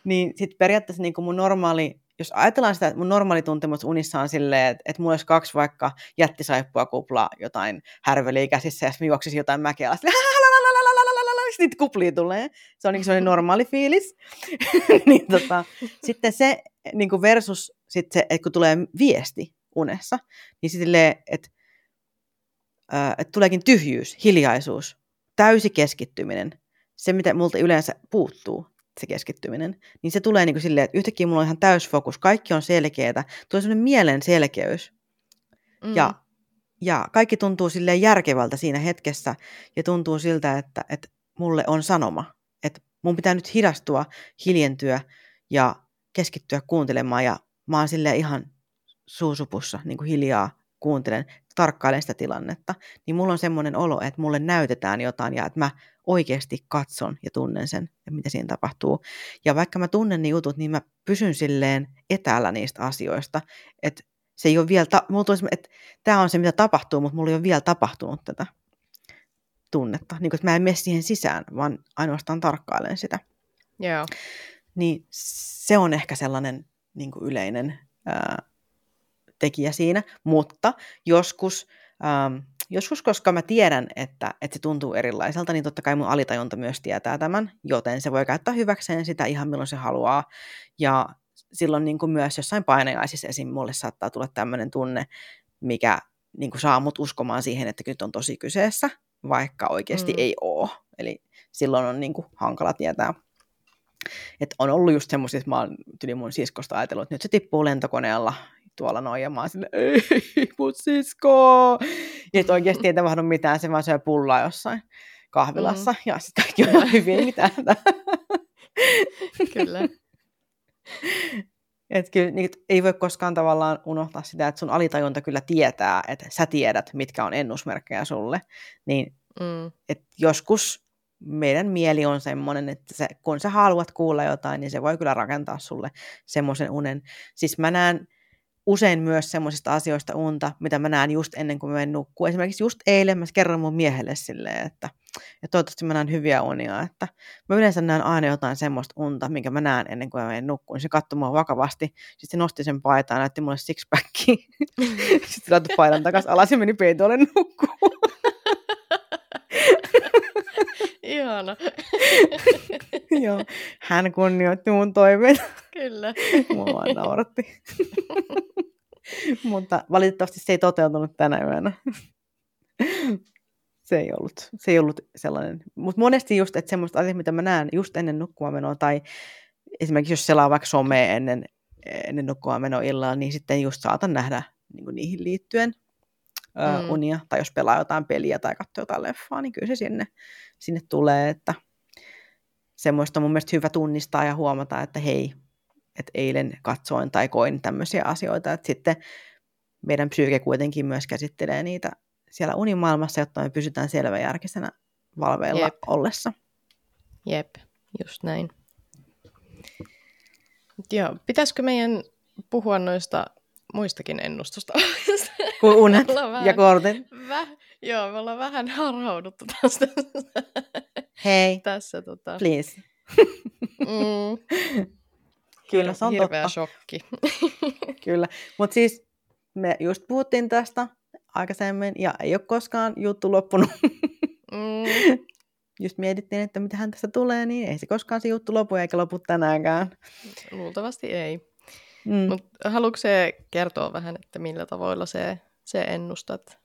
Niin sitten periaatteessa niin mun normaali, jos ajatellaan sitä, että mun normaali tuntemus unissa on silleen, että, että mulla olisi kaksi vaikka jättisaippua kupla jotain härveliä käsissä ja sitten juoksisi jotain mäkeä alas, niitä kuplia tulee. Se on niin normaali fiilis. niin tota, sitten se niin versus sitten se, että kun tulee viesti unessa, niin sitten että että tuleekin tyhjyys, hiljaisuus, täysi keskittyminen, se mitä multa yleensä puuttuu, se keskittyminen, niin se tulee niin kuin silleen, että yhtäkkiä mulla on ihan täysfokus, kaikki on selkeää, tulee sellainen mielen selkeys. Mm. Ja, ja kaikki tuntuu silleen järkevältä siinä hetkessä ja tuntuu siltä, että, että mulle on sanoma, että mun pitää nyt hidastua, hiljentyä ja keskittyä kuuntelemaan ja mä oon silleen ihan suusupussa niin kuin hiljaa kuuntelen, tarkkailen sitä tilannetta, niin mulla on semmoinen olo, että mulle näytetään jotain ja että mä oikeasti katson ja tunnen sen, että mitä siinä tapahtuu. Ja vaikka mä tunnen ne jutut, niin mä pysyn silleen etäällä niistä asioista, että se ei ole vielä, ta- mulla tulisi, että tämä on se, mitä tapahtuu, mutta mulla ei ole vielä tapahtunut tätä tunnetta. Niin kuin, että mä en mene siihen sisään, vaan ainoastaan tarkkailen sitä. Yeah. Niin se on ehkä sellainen niin yleinen ää, tekijä siinä, mutta joskus, ähm, joskus, koska mä tiedän, että, että se tuntuu erilaiselta, niin totta kai mun alitajunta myös tietää tämän, joten se voi käyttää hyväkseen sitä ihan milloin se haluaa. Ja silloin niin kuin myös jossain painajaisissa esim. mulle saattaa tulla tämmöinen tunne, mikä niin kuin saa mut uskomaan siihen, että nyt on tosi kyseessä, vaikka oikeasti mm. ei ole. Eli silloin on niin kuin hankala tietää. Et on ollut just semmoisia, että mä oon tyli mun siskosta ajatellut, että nyt se tippuu lentokoneella tuolla noin, ja mä oon sille, ei, mut sisko! Ja että oikeasti ei tapahdu mitään, se vaan syö pullaa jossain kahvilassa, mm. ja sitten kaikki on ihan hyvin, mitä Kyllä. Et kyllä, niin, ei voi koskaan tavallaan unohtaa sitä, että sun alitajunta kyllä tietää, että sä tiedät, mitkä on ennusmerkkejä sulle. Niin, mm. et joskus meidän mieli on semmoinen, että se, kun sä haluat kuulla jotain, niin se voi kyllä rakentaa sulle semmoisen unen. Siis mä näen usein myös semmoisista asioista unta, mitä mä näen just ennen kuin mä menen nukkuu. Esimerkiksi just eilen mä kerron mun miehelle silleen, että ja toivottavasti mä näen hyviä unia, että mä yleensä näen aina jotain semmoista unta, minkä mä näen ennen kuin mä menen nukkuun. Se katsoi mua vakavasti, sitten se nosti sen paitaan ja näytti mulle sixpackia. sitten se laittoi paidan takaisin alas ja meni peitolle nukkuun. Ihana. Joo, hän kunnioitti mun toiveita. Kyllä. Mua vaan nauratti. Mutta valitettavasti se ei toteutunut tänä yönä. se ei ollut, se ei ollut sellainen. Mutta monesti just, että semmoista asiat, mitä mä näen just ennen nukkumaan tai esimerkiksi jos selaa vaikka somea ennen, ennen nukkumaan illalla, niin sitten just saatan nähdä niin niihin liittyen mm. unia, tai jos pelaa jotain peliä tai katsoo jotain leffaa, niin kyllä se sinne, sinne tulee, että semmoista on mun mielestä hyvä tunnistaa ja huomata, että hei, että eilen katsoin tai koin tämmöisiä asioita, että sitten meidän psyyke kuitenkin myös käsittelee niitä siellä unimaailmassa, jotta me pysytään selväjärkisenä valveilla Jep. ollessa. Jep, just näin. Joo, pitäisikö meidän puhua noista muistakin ennustusta? Kuin unet vähän, ja kortit. Väh, joo, me ollaan vähän harhauduttu tästä. Hei, tässä, tota... please. mm. Kyllä, se on Hirveä totta. shokki. Kyllä, mutta siis me just puhuttiin tästä aikaisemmin ja ei ole koskaan juttu loppunut. mm. Just mietittiin, että mitä hän tästä tulee, niin ei se koskaan se juttu lopu eikä lopu tänäänkään. Luultavasti ei. Mm. Mutta haluatko se kertoa vähän, että millä tavoilla se, se ennustat?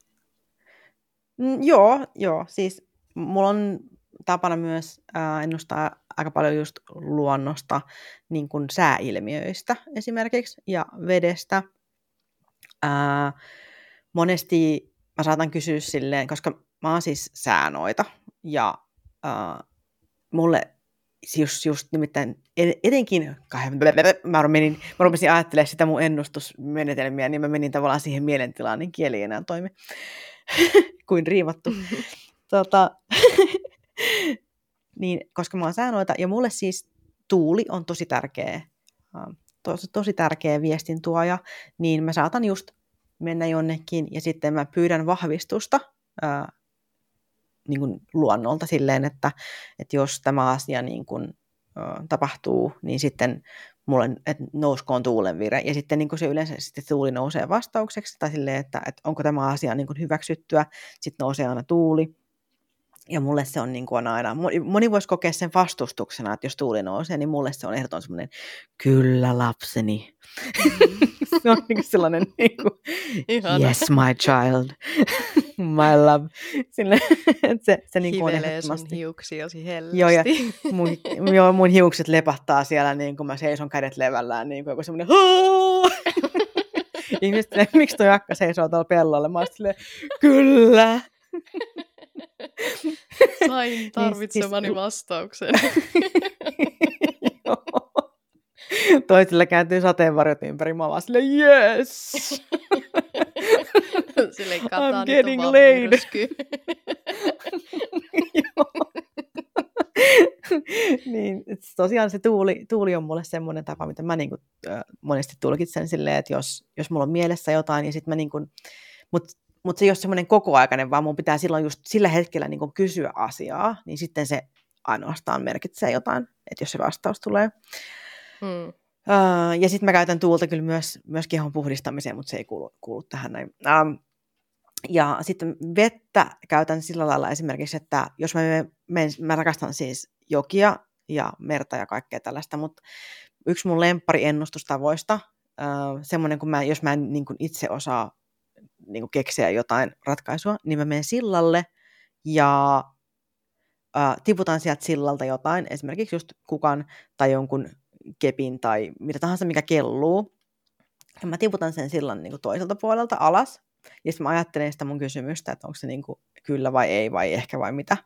Mm, joo, joo. Siis mulla on tapana myös äh, ennustaa aika paljon just luonnosta, niin kuin sääilmiöistä esimerkiksi, ja vedestä. Äh, monesti mä saatan kysyä silleen, koska mä oon siis säänoita, ja äh, mulle just, just nimittäin etenkin, mä, menin, mä rupesin ajattelemaan sitä mun ennustusmenetelmiä, niin mä menin tavallaan siihen mielentilaan, niin kieli ei enää toimi kuin riivattu. tota, niin, koska mä oon säänoita, ja mulle siis tuuli on tosi tärkeä, tosi, tosi tärkeä viestin tuoja, niin mä saatan just mennä jonnekin ja sitten mä pyydän vahvistusta ää, niin kuin luonnolta silleen, että, että jos tämä asia niin kuin, tapahtuu, niin sitten mulle, että nouskoon tuulenvire. Ja sitten niin se yleensä sitten tuuli nousee vastaukseksi, tai silleen, että, että onko tämä asia niin kuin hyväksyttyä, sitten nousee aina tuuli. Ja mulle se on niin kuin aina, moni voisi kokea sen vastustuksena, että jos tuuli nousee, niin mulle se on ehdoton semmoinen, kyllä lapseni. Se on niin kuin sellainen, niin kuin, yes my child, my love. Sille, se, se niin kuin Hivelee sun hiuksiasi hellästi. Joo, ja mun, joo, mun hiukset lepattaa siellä, niin kuin mä seison kädet levällään, niin kuin joku semmoinen, Ihmiset, miksi toi akka seisoo tuolla pellolla? Mä oon kyllä. Sain niin, tarvitsemani siis, vastauksen. Toisille kääntyy sateenvarjot ympäri. Mä vaan silleen, yes! Silleen I'm getting laid. niin, tosiaan se tuuli, tuuli on mulle semmoinen tapa, mitä mä niinku, äh, monesti tulkitsen silleen, että jos, jos mulla on mielessä jotain, niin sit mä niinku, mut mutta se ei ole semmoinen kokoaikainen, vaan mun pitää silloin just sillä hetkellä niin kysyä asiaa, niin sitten se ainoastaan merkitsee jotain, että jos se vastaus tulee. Hmm. Uh, ja sitten mä käytän tuulta kyllä myös, myös kehon puhdistamiseen, mutta se ei kuulu, kuulu tähän näin. Um, ja sitten vettä käytän sillä lailla esimerkiksi, että jos mä, menen, mä rakastan siis jokia ja merta ja kaikkea tällaista, mutta yksi mun lemppari ennustustavoista, uh, semmoinen kun mä, jos mä en niin itse osaa niin kuin keksiä jotain ratkaisua, niin mä menen sillalle ja ää, tiputan sieltä sillalta jotain, esimerkiksi just kukan tai jonkun kepin tai mitä tahansa, mikä kelluu. Ja mä tiputan sen sillan niin kuin toiselta puolelta alas. Ja sitten mä ajattelen sitä mun kysymystä, että onko se niin kuin kyllä vai ei vai ehkä vai mitä.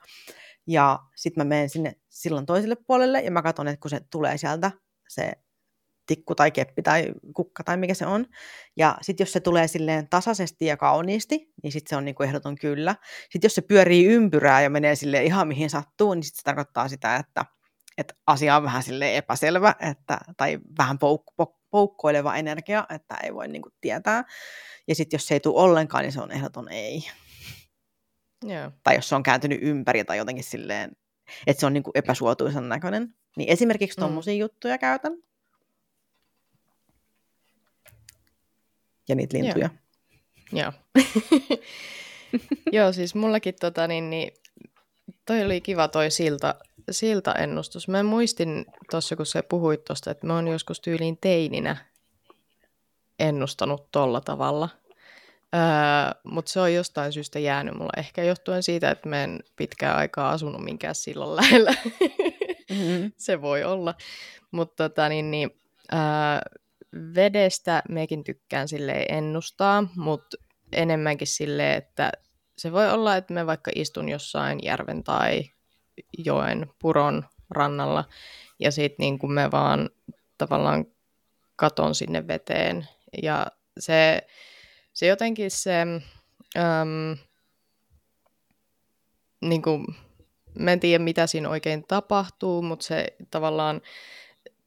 Ja sitten mä menen sinne sillan toiselle puolelle ja mä katson, että kun se tulee sieltä se tikku tai keppi tai kukka tai mikä se on. Ja sitten jos se tulee silleen tasaisesti ja kauniisti, niin sitten se on niinku ehdoton kyllä. Sitten jos se pyörii ympyrää ja menee sille ihan mihin sattuu, niin sitten se tarkoittaa sitä, että, että asia on vähän sille epäselvä että, tai vähän pouk- pouk- poukkoileva energia, että ei voi niinku tietää. Ja sitten jos se ei tule ollenkaan, niin se on ehdoton ei. Yeah. Tai jos se on kääntynyt ympäri tai jotenkin silleen, että se on niinku epäsuotuisan näköinen. Niin esimerkiksi tuommoisia mm. juttuja käytän. Ja niitä lintuja. Joo. Joo, siis mullakin tota, niin, niin, toi oli kiva toi silta, silta-ennustus. Mä muistin tuossa, kun sä puhuit tuosta, että mä oon joskus tyyliin teininä ennustanut tolla tavalla. Öö, Mutta se on jostain syystä jäänyt mulla. Ehkä johtuen siitä, että mä en pitkään aikaa asunut minkään silloin lähellä. Mm-hmm. se voi olla. Mutta tota, niin, niin, öö, vedestä mekin tykkään sille ennustaa, mutta enemmänkin sille, että se voi olla, että me vaikka istun jossain järven tai joen puron rannalla ja sitten niin me vaan tavallaan katon sinne veteen. Ja se, se jotenkin se äm, niin kuin, mä en tiedä mitä siinä oikein tapahtuu, mutta se tavallaan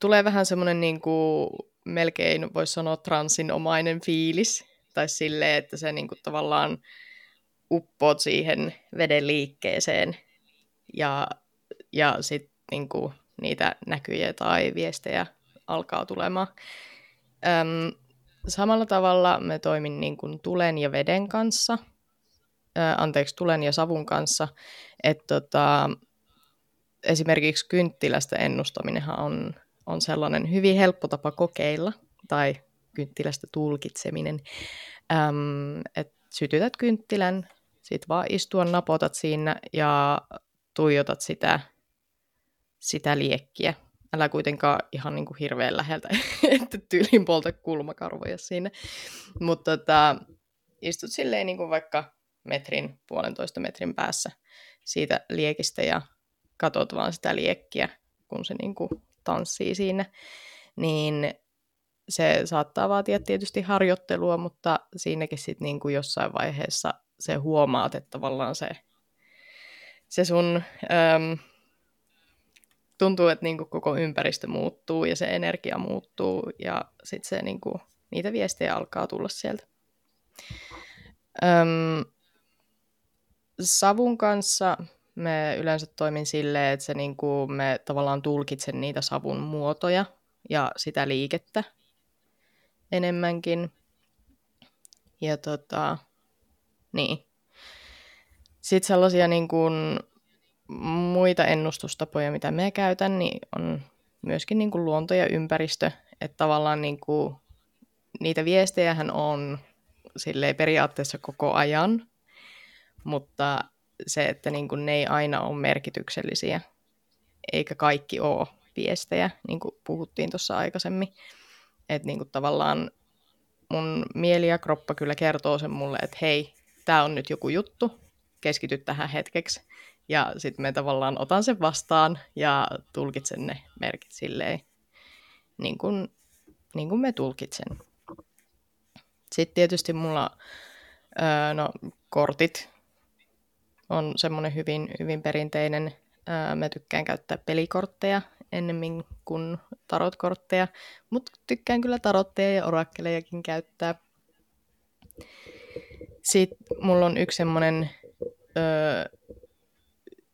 tulee vähän semmoinen niin kuin melkein voisi sanoa transinomainen fiilis, tai sille, että se niin kuin tavallaan uppoat siihen veden liikkeeseen, ja, ja sitten niin niitä näkyjä tai viestejä alkaa tulemaan. Öm, samalla tavalla me toimin niin kuin tulen ja veden kanssa, ö, anteeksi, tulen ja savun kanssa, että tota, esimerkiksi kynttilästä ennustaminenhan on on sellainen hyvin helppo tapa kokeilla, tai kynttilästä tulkitseminen, äm, että sytytät kynttilän, sit vaan istua, napotat siinä ja tuijotat sitä, sitä liekkiä. Älä kuitenkaan ihan niin kuin hirveän läheltä, että tyylin polta kulmakarvoja siinä. Mutta tota, istut silleen niin kuin vaikka metrin, puolentoista metrin päässä siitä liekistä ja katot vaan sitä liekkiä, kun se niin kuin tanssii siinä, niin se saattaa vaatia tietysti harjoittelua, mutta siinäkin sitten niin kuin jossain vaiheessa se huomaat, että tavallaan se, se sun äm, tuntuu, että niin kuin koko ympäristö muuttuu ja se energia muuttuu ja sitten se niin kuin, niitä viestejä alkaa tulla sieltä. Öm, savun kanssa me yleensä toimin silleen, että se niinku, me tavallaan tulkitsen niitä savun muotoja ja sitä liikettä enemmänkin. Ja tota, niin. Sitten sellaisia niin kuin muita ennustustapoja, mitä me käytän, niin on myöskin niin kuin luonto ja ympäristö. Että tavallaan niin kuin, niitä viestejähän on silleen periaatteessa koko ajan, mutta se, että niin kuin ne ei aina ole merkityksellisiä, eikä kaikki ole viestejä, niin kuin puhuttiin tuossa aikaisemmin. Että niin kuin tavallaan mun mieli ja kroppa kyllä kertoo sen mulle, että hei, tämä on nyt joku juttu, keskity tähän hetkeksi. Ja sitten me tavallaan otan sen vastaan ja tulkitsen ne merkit silleen, niin kuin, niin kuin me tulkitsen. Sitten tietysti mulla öö, no, kortit on semmoinen hyvin, hyvin perinteinen. Mä tykkään käyttää pelikortteja ennemmin kuin tarotkortteja, mutta tykkään kyllä tarotteja ja orakkelejakin käyttää. Sitten mulla on yksi semmoinen öö,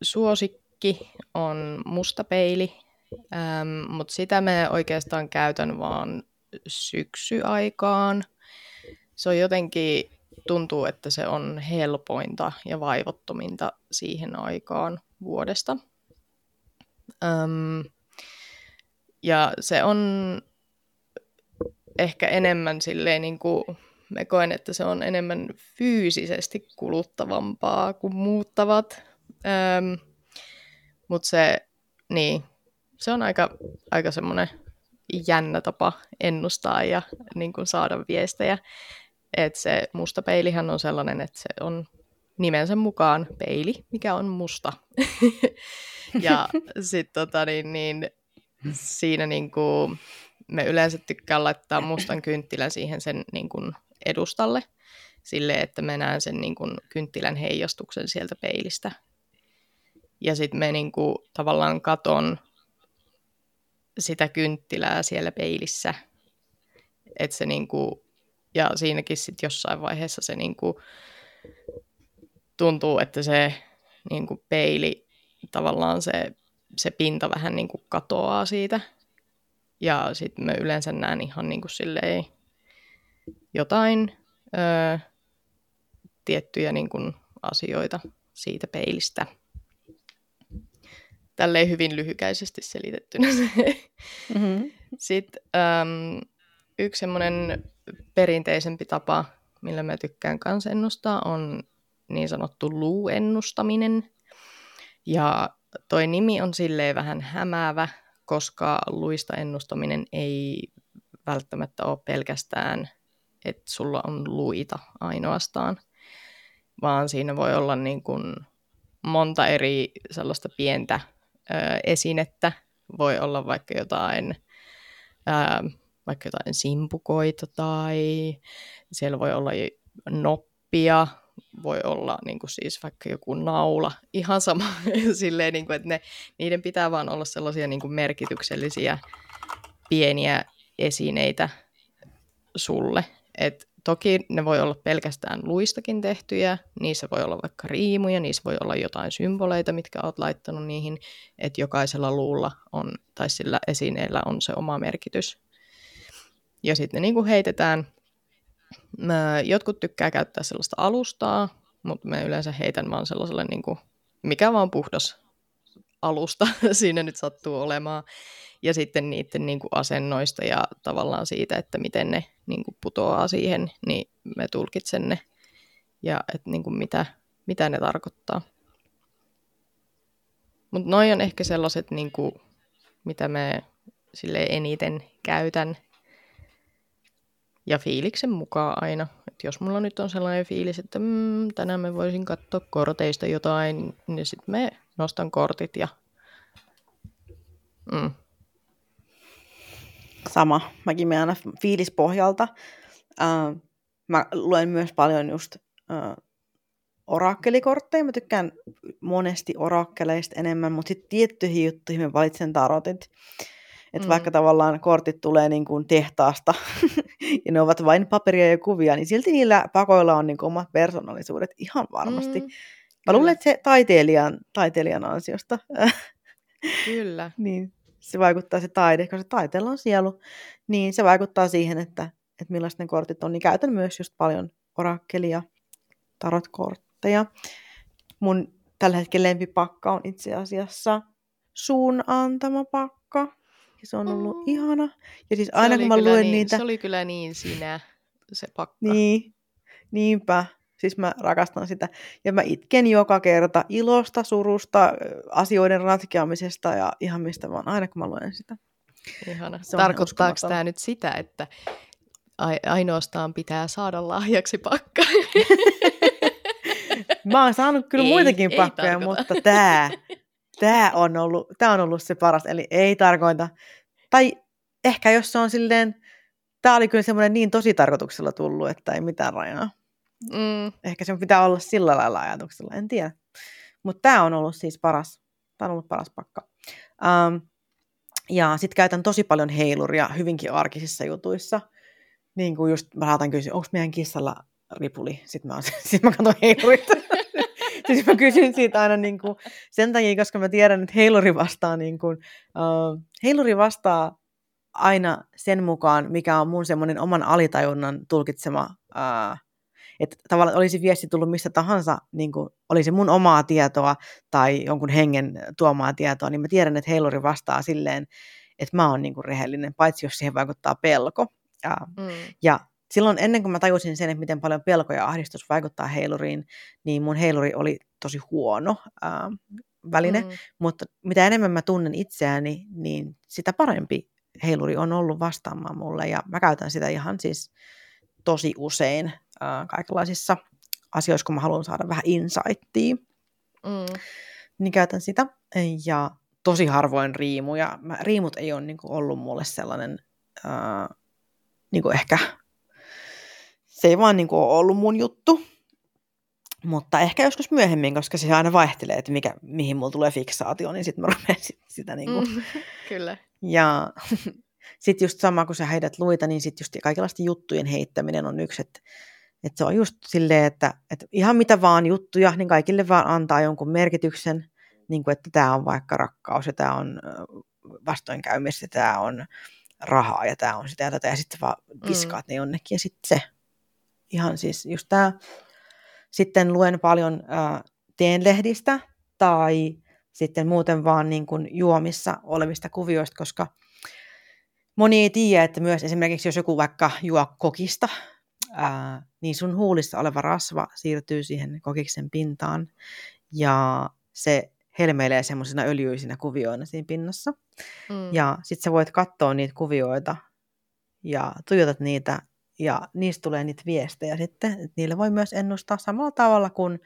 suosikki, on musta peili, ähm, mutta sitä mä oikeastaan käytän vaan syksyaikaan. Se on jotenkin, tuntuu, että se on helpointa ja vaivottominta siihen aikaan vuodesta. Ähm, ja se on ehkä enemmän silleen niin kuin, me koen, että se on enemmän fyysisesti kuluttavampaa kuin muuttavat. Ähm, Mutta se, niin, se on aika, aika semmoinen jännä tapa ennustaa ja niin kuin saada viestejä. Et se musta peilihän on sellainen, että se on nimensä mukaan peili, mikä on musta. ja sitten tota, niin, niin, siinä niin kuin, me yleensä tykkään laittaa mustan kynttilän siihen sen niin kuin, edustalle, sille että me näen sen niin kuin, kynttilän heijastuksen sieltä peilistä. Ja sitten me niin kuin, tavallaan katon sitä kynttilää siellä peilissä. Et se niin kuin, ja siinäkin sitten jossain vaiheessa se niin kuin, tuntuu, että se niin kuin, peili, tavallaan se se pinta vähän niin kuin katoaa siitä. Ja sitten mä yleensä näen ihan niin kuin silleen jotain öö, tiettyjä niin kuin asioita siitä peilistä. Tälleen hyvin lyhykäisesti selitettynä se. Mm-hmm. Sitten äm, yksi semmoinen perinteisempi tapa, millä mä tykkään kanssa ennustaa, on niin sanottu luuennustaminen. Ja toi nimi on silleen vähän hämäävä, koska luista ennustaminen ei välttämättä ole pelkästään, että sulla on luita ainoastaan, vaan siinä voi olla niin kuin monta eri sellaista pientä ö, esinettä. Voi olla vaikka jotain, ö, vaikka jotain simpukoita tai siellä voi olla noppia, voi olla niin kuin siis vaikka joku naula, ihan sama silleen, niin kuin, että ne, niiden pitää vaan olla sellaisia niin kuin merkityksellisiä pieniä esineitä sulle. Et toki ne voi olla pelkästään luistakin tehtyjä, niissä voi olla vaikka riimuja, niissä voi olla jotain symboleita, mitkä olet laittanut niihin, että jokaisella luulla on, tai sillä esineellä on se oma merkitys. Ja sitten ne niin kuin heitetään Mä, jotkut tykkää käyttää sellaista alustaa, mutta mä yleensä heitän vaan sellaiselle, niin kuin, mikä vaan puhdas alusta siinä nyt sattuu olemaan. Ja sitten niiden niin kuin asennoista ja tavallaan siitä, että miten ne niin kuin putoaa siihen, niin me tulkitsen ne ja että niin kuin mitä, mitä ne tarkoittaa. Mutta noin on ehkä sellaiset, niin kuin, mitä me sille eniten käytän ja fiiliksen mukaan aina. Et jos mulla nyt on sellainen fiilis, että mm, tänään mä voisin katsoa korteista jotain, niin sitten me nostan kortit ja... Mm. Sama. Mäkin menen aina fiilispohjalta. Uh, mä luen myös paljon just uh, orakkelikortteja. Mä tykkään monesti orakkeleista enemmän, mutta sitten tiettyihin juttuihin mä valitsen tarotit. Että mm. vaikka tavallaan kortit tulee niin kuin tehtaasta ja ne ovat vain paperia ja kuvia, niin silti niillä pakoilla on niin omat persoonallisuudet ihan varmasti. Mm, Mä luulen, että se taiteilijan, taiteilijan ansiosta. Kyllä. niin se vaikuttaa se taide, koska se taiteella on sielu, niin se vaikuttaa siihen, että, että millaiset ne kortit on. Niin käytän myös just paljon orakkelia, tarotkortteja. Mun tällä hetkellä lempipakka on itse asiassa suun antama pakka. Ja se on ollut ihana. Ja siis aina kun mä luen niin, niitä... Se oli kyllä niin sinä, se pakka. Niin, niinpä. Siis mä rakastan sitä. Ja mä itken joka kerta ilosta, surusta, asioiden ratkeamisesta ja ihan mistä vaan, aina kun mä luen sitä. Ihana. Tarkoittaako tämä nyt sitä, että ainoastaan pitää saada lahjaksi pakka? mä oon saanut kyllä ei, muitakin pakkoja, mutta tämä tää on, ollut, tää on ollut se paras. Eli ei tarkoita. Tai ehkä jos se on silleen, tämä oli kyllä semmoinen niin tosi tarkoituksella tullut, että ei mitään rajaa. Mm. Ehkä se pitää olla sillä lailla ajatuksella, en tiedä. Mutta tämä on ollut siis paras, tämä on ollut paras pakka. Um, ja sitten käytän tosi paljon heiluria hyvinkin arkisissa jutuissa. Niin kuin just mä saatan kysyä, onko meidän kissalla ripuli? Sitten mä, sit mä katson heilurit. Siis mä kysyn siitä aina niin kuin, sen takia, koska mä tiedän, että heiluri vastaa, niin kuin, uh, heiluri vastaa aina sen mukaan, mikä on mun semmoinen oman alitajunnan tulkitsema uh, että tavallaan olisi viesti tullut mistä tahansa, niin kuin olisi mun omaa tietoa tai jonkun hengen tuomaa tietoa, niin mä tiedän, että heiluri vastaa silleen, että mä oon niin kuin rehellinen, paitsi jos siihen vaikuttaa pelko. Ja, mm. ja silloin ennen kuin mä tajusin sen, että miten paljon pelko ja ahdistus vaikuttaa heiluriin, niin mun heiluri oli tosi huono ää, väline, mm. mutta mitä enemmän mä tunnen itseäni, niin sitä parempi heiluri on ollut vastaamaan mulle ja mä käytän sitä ihan siis tosi usein äh, kaikenlaisissa asioissa, kun mä haluan saada vähän insightia. Mm. Niin käytän sitä. Ja tosi harvoin riimuja. Mä, riimut ei ole niin kuin, ollut mulle sellainen, äh, niin kuin ehkä, se ei vaan niin kuin, ole ollut mun juttu. Mutta ehkä joskus myöhemmin, koska se aina vaihtelee, että mikä, mihin mulla tulee fiksaatio, niin sitten mä rupean sitä, sitä niin kuin... Mm, kyllä. Ja sitten just sama, kun sä heidät luita, niin sitten just kaikenlaisten juttujen heittäminen on yksi, että et se on just silleen, että, että ihan mitä vaan juttuja, niin kaikille vaan antaa jonkun merkityksen, niin kuin, että tämä on vaikka rakkaus ja tämä on vastoinkäymistä, tämä on rahaa ja tämä on sitä ja tätä, ja sitten vaan viskaat mm. ne jonnekin, ja sitten se. Ihan siis just tämä. Sitten luen paljon äh, teenlehdistä tai sitten muuten vaan niin kuin juomissa olevista kuvioista, koska moni ei tiedä, että myös esimerkiksi jos joku vaikka juo kokista, ää, niin sun huulissa oleva rasva siirtyy siihen kokiksen pintaan ja se helmeilee semmoisina öljyisinä kuvioina siinä pinnassa. Mm. Ja sit sä voit katsoa niitä kuvioita ja tuijotat niitä ja niistä tulee niitä viestejä sitten. Että niillä voi myös ennustaa samalla tavalla kuin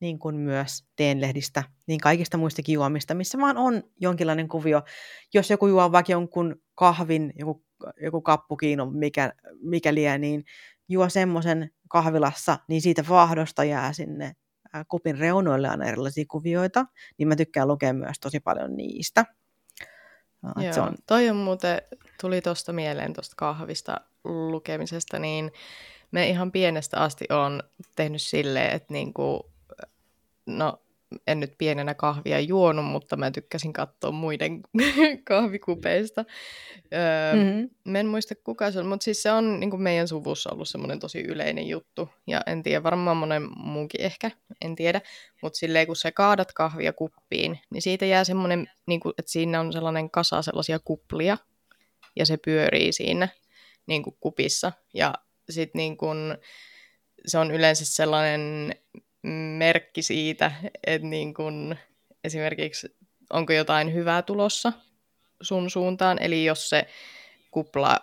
niin kuin myös teenlehdistä, niin kaikista muistakin juomista, missä vaan on jonkinlainen kuvio. Jos joku juo vaikka jonkun kahvin, joku, joku kappukiino, mikä, mikä lie, niin juo semmoisen kahvilassa, niin siitä vaahdosta jää sinne kupin reunoille aina erilaisia kuvioita, niin mä tykkään lukea myös tosi paljon niistä. Joo, se on... toi on muuten, tuli tuosta mieleen tuosta kahvista lukemisesta, niin me ihan pienestä asti on tehnyt silleen, että niinku no en nyt pienenä kahvia juonut, mutta mä tykkäsin katsoa muiden kahvikupeista. Öö, mm-hmm. Mä en muista kuka se on, mutta siis se on niin kuin meidän suvussa ollut semmoinen tosi yleinen juttu. Ja en tiedä, varmaan monen muunkin ehkä, en tiedä. Mutta silleen, kun sä kaadat kahvia kuppiin, niin siitä jää semmoinen, niin kuin, että siinä on sellainen kasa sellaisia kuplia. Ja se pyörii siinä niin kuin kupissa. Ja sitten niin kuin, se on yleensä sellainen merkki siitä, että niin kun esimerkiksi onko jotain hyvää tulossa sun suuntaan, eli jos se kupla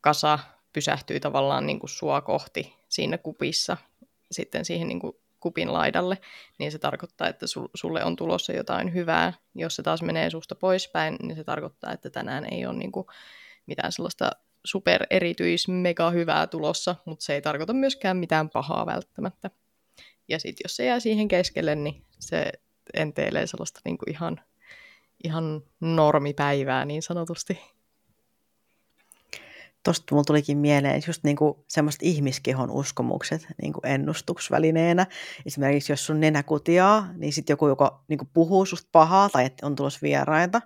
kasa pysähtyy tavallaan niin kuin sua kohti siinä kupissa sitten siihen niin kuin kupin laidalle, niin se tarkoittaa, että sulle on tulossa jotain hyvää. Jos se taas menee susta poispäin, niin se tarkoittaa, että tänään ei ole niin kuin mitään sellaista super erityis mega hyvää tulossa, mutta se ei tarkoita myöskään mitään pahaa välttämättä. Ja sitten jos se jää siihen keskelle, niin se enteilee sellaista niin kuin ihan, ihan normipäivää niin sanotusti. Tuosta mulla tulikin mieleen just niinku semmoiset ihmiskehon uskomukset niinku ennustuksvälineenä. Esimerkiksi jos sun nenä kutiaa, niin sitten joku joko niinku puhuu susta pahaa tai että on tulossa vieraita.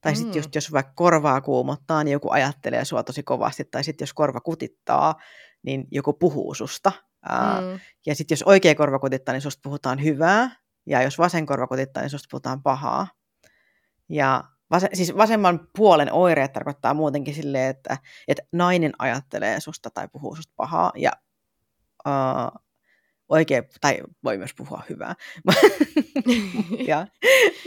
Tai mm. sitten just jos vaikka korvaa kuumottaa, niin joku ajattelee sua tosi kovasti. Tai sitten jos korva kutittaa, niin joku puhuu susta. Mm. Ja sitten jos oikea korva kutittaa, niin susta puhutaan hyvää. Ja jos vasen korva kutittaa, niin susta puhutaan pahaa. Ja Vas- siis vasemman puolen oireet tarkoittaa muutenkin silleen, että, että nainen ajattelee susta tai puhuu susta pahaa ja uh, oikein, tai voi myös puhua hyvää. ja,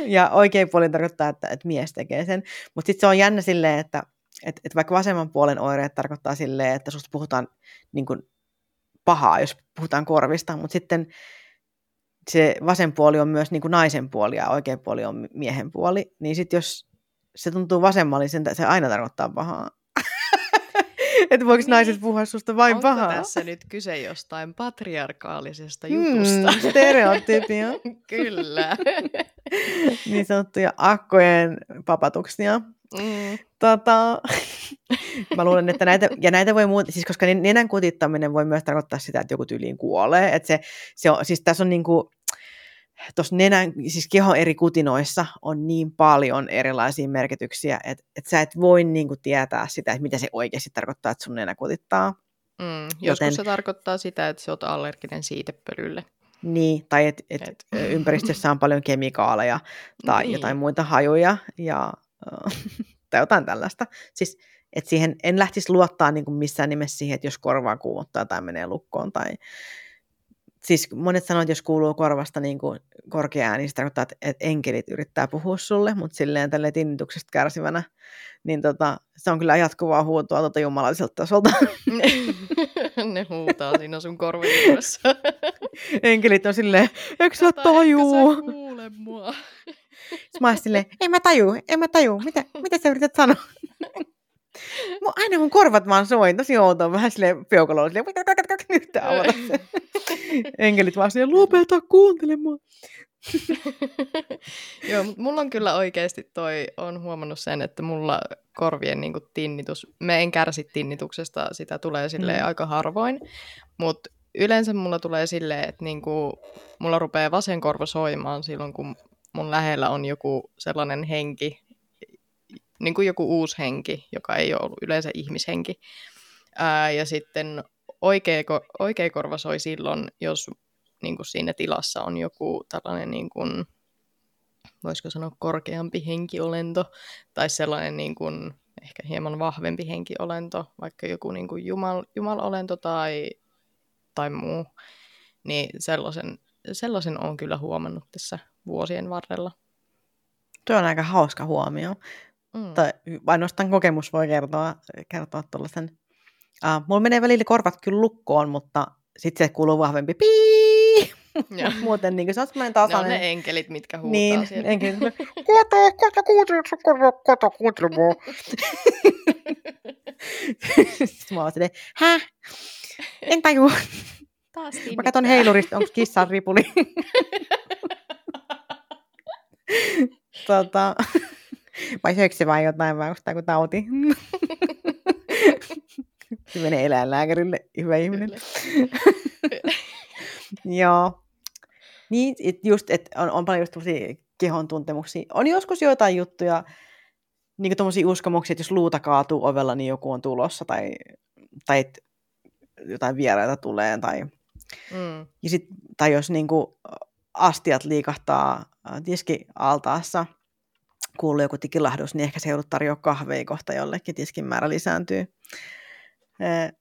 ja oikein puoli tarkoittaa, että, että mies tekee sen. Mutta sitten se on jännä silleen, että, että, että vaikka vasemman puolen oireet tarkoittaa silleen, että susta puhutaan niin kuin, pahaa, jos puhutaan korvista, mutta sitten se vasen puoli on myös niin kuin naisen puoli ja oikea puoli on miehen puoli, niin sitten jos se tuntuu vasemmallisen, se aina tarkoittaa pahaa. että voiko niin. naiset puhua susta vain Onko pahaa? tässä nyt kyse jostain patriarkaalisesta jutusta? Hmm, stereotypia. Kyllä. niin sanottuja akkojen papatuksia. Mm. Tota, mä luulen, että näitä, ja näitä voi muuta, siis koska nenän kutittaminen voi myös tarkoittaa sitä, että joku tyyliin kuolee. Että se, se on, siis tässä on niinku, tuossa nenän, siis kehon eri kutinoissa on niin paljon erilaisia merkityksiä, että, että sä et voi niin kuin tietää sitä, että mitä se oikeasti tarkoittaa, että sun nenä kutittaa. Mm, joskus Joten, se tarkoittaa sitä, että sä oot allerginen siitepölylle. Niin, tai että et, et. ympäristössä on paljon kemikaaleja tai niin. jotain muita hajuja ja, tai jotain tällaista. Siis, että siihen en lähtisi luottaa niin kuin missään nimessä siihen, että jos korvaa kuumottaa tai menee lukkoon tai siis monet sanoo, että jos kuuluu korvasta niin kuin korkea ääni, niin se tarkoittaa, että, että enkelit yrittää puhua sulle, mutta silleen tälle tinnituksesta kärsivänä, niin tota, se on kyllä jatkuvaa huutoa tuota jumalaiselta tasolta. ne huutaa siinä sun korvijuuressa. enkelit on silleen, eikö sä tajuu? Sä kuule mua. Mä silleen, en mä taju, en mä taju, mitä, mitä sä yrität sanoa? Mun, aina mun korvat vaan soin, tosi outoa, vähän silleen peukalolla, silleen, nyt avata se. Enkelit vaan silleen, lopeta kuuntelemaan. Joo, mutta mulla on kyllä oikeasti toi, on huomannut sen, että mulla korvien niin tinnitus, me en kärsi tinnituksesta, sitä tulee sille mm. aika harvoin, mutta yleensä mulla tulee silleen, että niin kuin, mulla rupeaa vasen korva soimaan silloin, kun mun lähellä on joku sellainen henki, niin kuin joku uusi henki, joka ei ole ollut yleensä ihmishenki. Ää, ja sitten oikea, oikea korva soi silloin, jos niin kuin siinä tilassa on joku tällainen, niin kuin, voisiko sanoa korkeampi henkiolento, tai sellainen niin kuin, ehkä hieman vahvempi henkiolento, vaikka joku niin kuin jumal, jumalolento tai, tai muu, niin sellaisen, sellaisen on kyllä huomannut tässä vuosien varrella. Tuo on aika hauska huomio. Mm. Tai ainoastaan kokemus voi kertoa, kertoa tuollaisen. Uh, mulla menee välillä korvat kyllä lukkoon, mutta sitten se kuuluu vahvempi pii. Muuten niin se on semmoinen tasainen. Ne on ne enkelit, mitkä huutaa niin, siellä. enkelit. Koto, koto, kuuntelet sun korva, koto, kuuntele mua. Mä oon silleen, häh? En taju. Taas Mä katson heilurista, onko kissan ripuli. tota, vai söikö se vai jotain, vai onko tämä joku tauti? se menee eläinlääkärille, hyvä ihminen. Joo. Niin, et just, että on, on paljon just kehon tuntemuksia. On joskus joitain juttuja, niin kuin uskomuksia, että jos luuta kaatuu ovella, niin joku on tulossa, tai, tai et jotain vieraita tulee, tai, mm. ja sit, tai jos niin kuin, astiat liikahtaa tiskialtaassa, kuuluu joku tikilahdus, niin ehkä se joudut tarjoamaan kahvea kohta jollekin, tiskin määrä lisääntyy.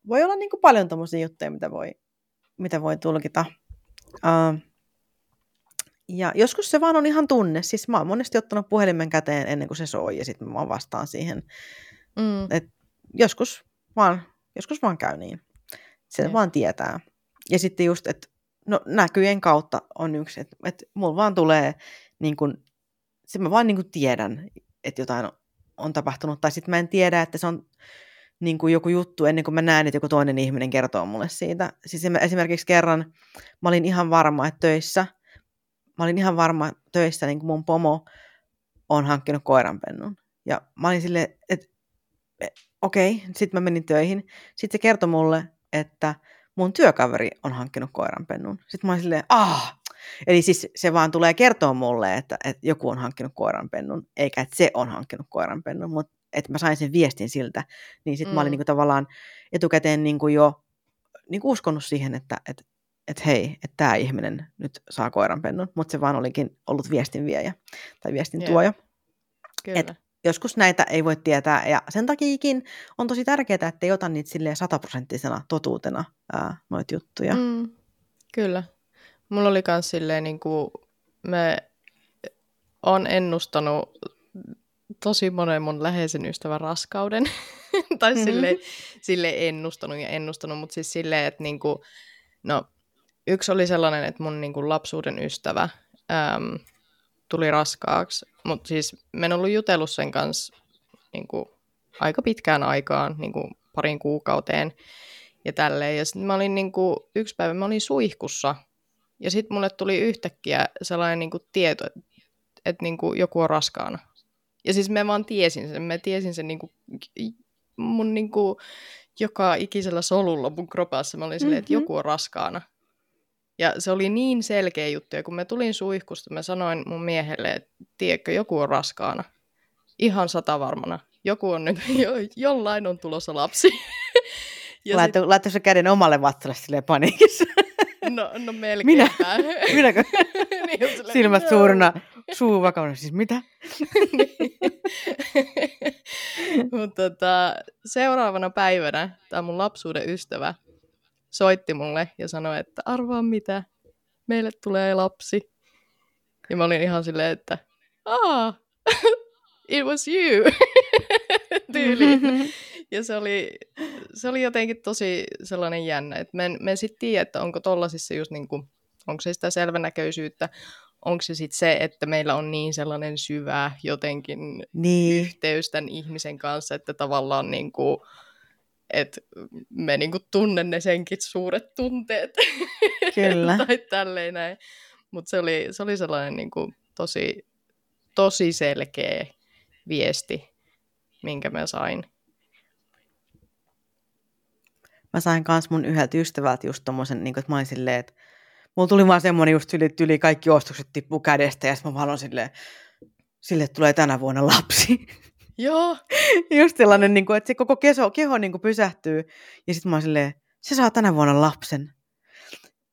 Voi olla niin kuin paljon tämmöisiä juttuja, mitä voi, mitä voi tulkita. Ja joskus se vaan on ihan tunne. Siis mä oon monesti ottanut puhelimen käteen ennen kuin se soi ja sitten mä vastaan siihen. Mm. Et joskus, vaan, joskus vaan käy niin. Se ne. vaan tietää. Ja sitten just, että no näkyjen kautta on yksi, että et mulla vaan tulee niin kuin sitten mä vaan niin kuin tiedän, että jotain on tapahtunut. Tai sitten mä en tiedä, että se on niin kuin joku juttu ennen kuin mä näen, että joku toinen ihminen kertoo mulle siitä. Siis esimerkiksi kerran mä olin ihan varma, että töissä, mä olin ihan varma töissä, niin kuin mun pomo on hankkinut koiranpennun. Ja mä olin silleen, että okei, okay. sitten mä menin töihin. Sitten se kertoi mulle, että mun työkaveri on hankkinut koiranpennun. Sitten mä olin silleen, ah, Eli siis se vaan tulee kertoa mulle, että, että joku on hankkinut koiranpennun, eikä että se on hankkinut koiranpennun, mutta että mä sain sen viestin siltä, niin sitten mm. mä olin mm. niin kuin tavallaan etukäteen niin kuin jo niin kuin uskonut siihen, että, että, että hei, että tämä ihminen nyt saa koiranpennun, mutta se vaan olikin ollut viestinviejä tai viestin tuoja. Kyllä. Et joskus näitä ei voi tietää, ja sen takiakin on tosi tärkeää, että ei ota niitä sataprosenttisena totuutena ää, noita juttuja. Mm, kyllä. Mulla oli kans silleen, niin kuin, me on ennustanut tosi monen mun läheisen ystävän raskauden. tai mm-hmm. silleen, silleen ennustanut ja ennustanut, mutta siis silleen, että niin kuin, no, yksi oli sellainen, että mun niin kuin, lapsuuden ystävä äm, tuli raskaaksi, mutta siis mä en ollut jutellut sen kanssa niin kuin, aika pitkään aikaan, niin kuin, parin kuukauteen ja tälleen. Ja sitten mä olin niin kuin, yksi päivä mä olin suihkussa ja sitten mulle tuli yhtäkkiä sellainen niin kuin tieto, että, että niin kuin joku on raskaana. Ja siis mä vaan tiesin sen. Mä tiesin sen niin kuin, mun niin kuin, joka ikisellä solulla mun kropassa. Mä olin silleen, mm-hmm. että joku on raskaana. Ja se oli niin selkeä juttu. Ja kun mä tulin suihkusta, mä sanoin mun miehelle, että tiedätkö, joku on raskaana. Ihan sata varmana. Joku on nyt, jo, jollain on tulossa lapsi. Laitko sit... käden omalle vatsalle silleen paniikissa? No, no melkein. Minä? Minäkö? niin, Silmät no. suurena, suu vakavana. Siis mitä? Mutta tota, seuraavana päivänä tämä mun lapsuuden ystävä soitti mulle ja sanoi, että arvaa mitä, meille tulee lapsi. Ja mä olin ihan silleen, että ah, it was you, tyyliin. Ja se oli, se oli jotenkin tosi sellainen jännä, että me me en sitten tiedä, että onko tollasissa just niin kuin, onko se sitä selvänäköisyyttä, onko se sitten se, että meillä on niin sellainen syvä jotenkin niin. yhteys tämän ihmisen kanssa, että tavallaan niin kuin, että me niin kuin tunnen ne senkin suuret tunteet. Kyllä. tai tälleen näin. Mutta se oli, se oli sellainen niin kuin tosi, tosi selkeä viesti, minkä mä sain mä sain kans mun yhdeltä ystävältä just tommosen, niin kuin, että mä olin silleen, että mulla tuli vaan semmoinen just yli, yli kaikki ostokset tippu kädestä ja sitten mä vaan silleen, sille tulee tänä vuonna lapsi. Joo. just sellainen, niin kuin, että se koko keho, keho niin kuin pysähtyy ja sitten mä oon silleen, se saa tänä vuonna lapsen.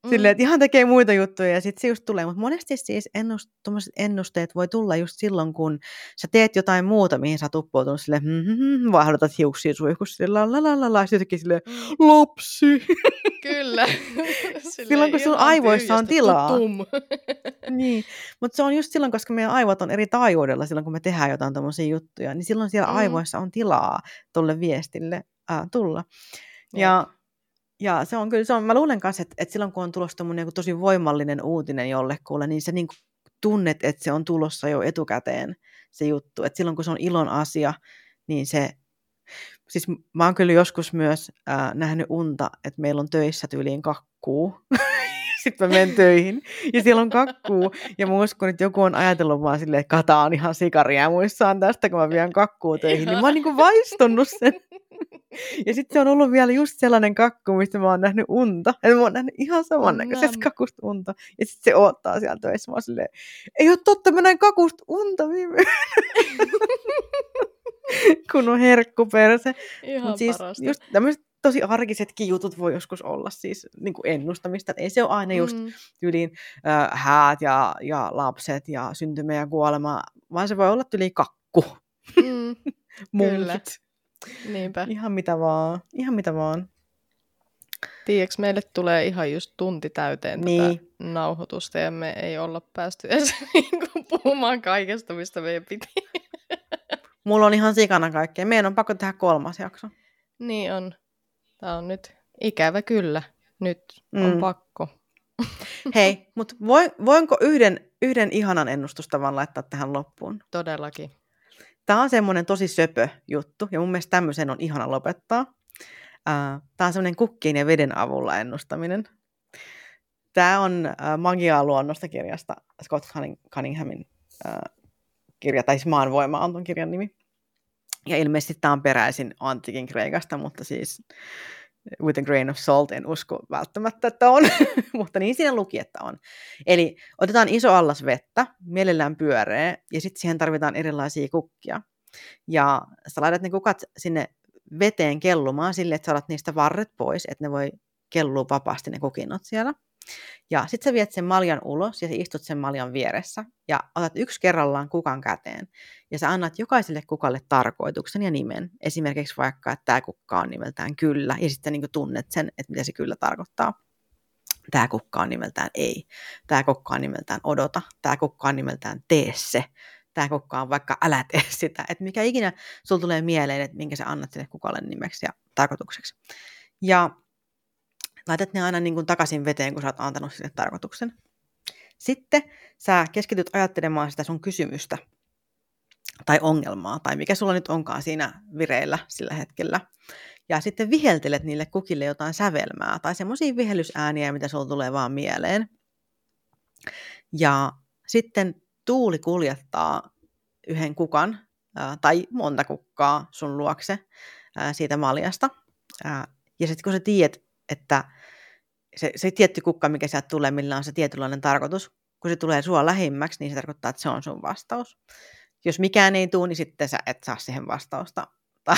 Mm. Silleen, että ihan tekee muita juttuja ja sitten se just tulee. Mutta monesti siis ennust, ennusteet voi tulla just silloin, kun sä teet jotain muuta, mihin sä tuppoutunut sille mm-hmm, vaihdotat hiuksia suihkussa, sille la la la la la, sitten sille lapsi. Kyllä. silloin, kun sun aivoissa on tilaa. niin, mutta se on just silloin, koska meidän aivot on eri taajuudella silloin, kun me tehdään jotain tämmöisiä juttuja, niin silloin siellä mm. aivoissa on tilaa tuolle viestille äh, tulla. Ja, ja se on kyllä, se on, mä luulen kanssa, että, että silloin kun on tulossa niin tosi voimallinen uutinen jollekulle, niin se niin kuin tunnet, että se on tulossa jo etukäteen se juttu. Että silloin kun se on ilon asia, niin se, siis mä oon kyllä joskus myös äh, nähnyt unta, että meillä on töissä tyyliin kakkuu. Sitten mä menen töihin ja siellä on kakkuu. Ja mä uskon, että joku on ajatellut vaan silleen, että kata on ihan sikaria muissaan tästä, kun mä vien kakkuu töihin. Niin mä oon niin kuin vaistunut sen. Ja sitten se on ollut vielä just sellainen kakku, mistä mä oon nähnyt unta. Eli mä oon nähnyt ihan samannäköisestä kakusta unta. Ja sitten se odottaa siellä töissä. Mä silleen, ei ole totta, mä näin kakusta unta viime Kun on herkkuperse. Ihan Mut siis parasta. just tämmöiset tosi arkisetkin jutut voi joskus olla siis niin kuin ennustamista. Ei se ole aina just mm. yliin äh, häät ja, ja lapset ja syntymä ja kuolema, vaan se voi olla yli kakku. Mm. Munkit. Niinpä. Ihan mitä vaan. Ihan mitä vaan. Tiedätkö, meille tulee ihan just tunti täyteen niin. tätä nauhoitusta ja me ei olla päästy edes niinku puhumaan kaikesta, mistä meidän piti. Mulla on ihan sikana kaikkea. Meidän on pakko tehdä kolmas jakso. Niin on. Tämä on nyt ikävä kyllä. Nyt on mm. pakko. Hei, mutta voinko yhden, yhden ihanan ennustustavan laittaa tähän loppuun? Todellakin. Tämä on semmoinen tosi söpö juttu, ja mun mielestä tämmöisen on ihana lopettaa. Tämä on semmoinen kukkien ja veden avulla ennustaminen. Tämä on Magiaa luonnosta kirjasta Scott Cunninghamin kirja, tai siis Maanvoima on tuon kirjan nimi. Ja ilmeisesti tämä on peräisin antiikin Kreikasta, mutta siis with a grain of salt en usko välttämättä, että on, mutta niin siinä luki, että on. Eli otetaan iso allas vettä, mielellään pyöreä, ja sitten siihen tarvitaan erilaisia kukkia. Ja sä laitat ne kukat sinne veteen kellumaan sille, että saat niistä varret pois, että ne voi kellua vapaasti ne kukinnot siellä. Ja sitten sä viet sen maljan ulos ja sä istut sen maljan vieressä ja otat yksi kerrallaan kukan käteen. Ja sä annat jokaiselle kukalle tarkoituksen ja nimen. Esimerkiksi vaikka, että tämä kukka on nimeltään kyllä ja sitten niin tunnet sen, että mitä se kyllä tarkoittaa. Tämä kukka on nimeltään ei. Tämä kukka on nimeltään odota. Tämä kukka on nimeltään tee se. Tämä kukka on vaikka älä tee sitä. Että mikä ikinä sulla tulee mieleen, että minkä sä annat sille kukalle nimeksi ja tarkoitukseksi. Ja laitat ne aina niin kuin takaisin veteen, kun sä oot antanut sille tarkoituksen. Sitten sä keskityt ajattelemaan sitä sun kysymystä tai ongelmaa, tai mikä sulla nyt onkaan siinä vireillä sillä hetkellä. Ja sitten viheltelet niille kukille jotain sävelmää tai semmoisia vihellysääniä, mitä sulla tulee vaan mieleen. Ja sitten tuuli kuljettaa yhden kukan tai monta kukkaa sun luokse siitä maljasta. Ja sitten kun sä tiedät, että se, se tietty kukka, mikä sieltä tulee, millä on se tietynlainen tarkoitus, kun se tulee sua lähimmäksi, niin se tarkoittaa, että se on sun vastaus. Jos mikään ei tule, niin sitten sä et saa siihen vastausta. Tai,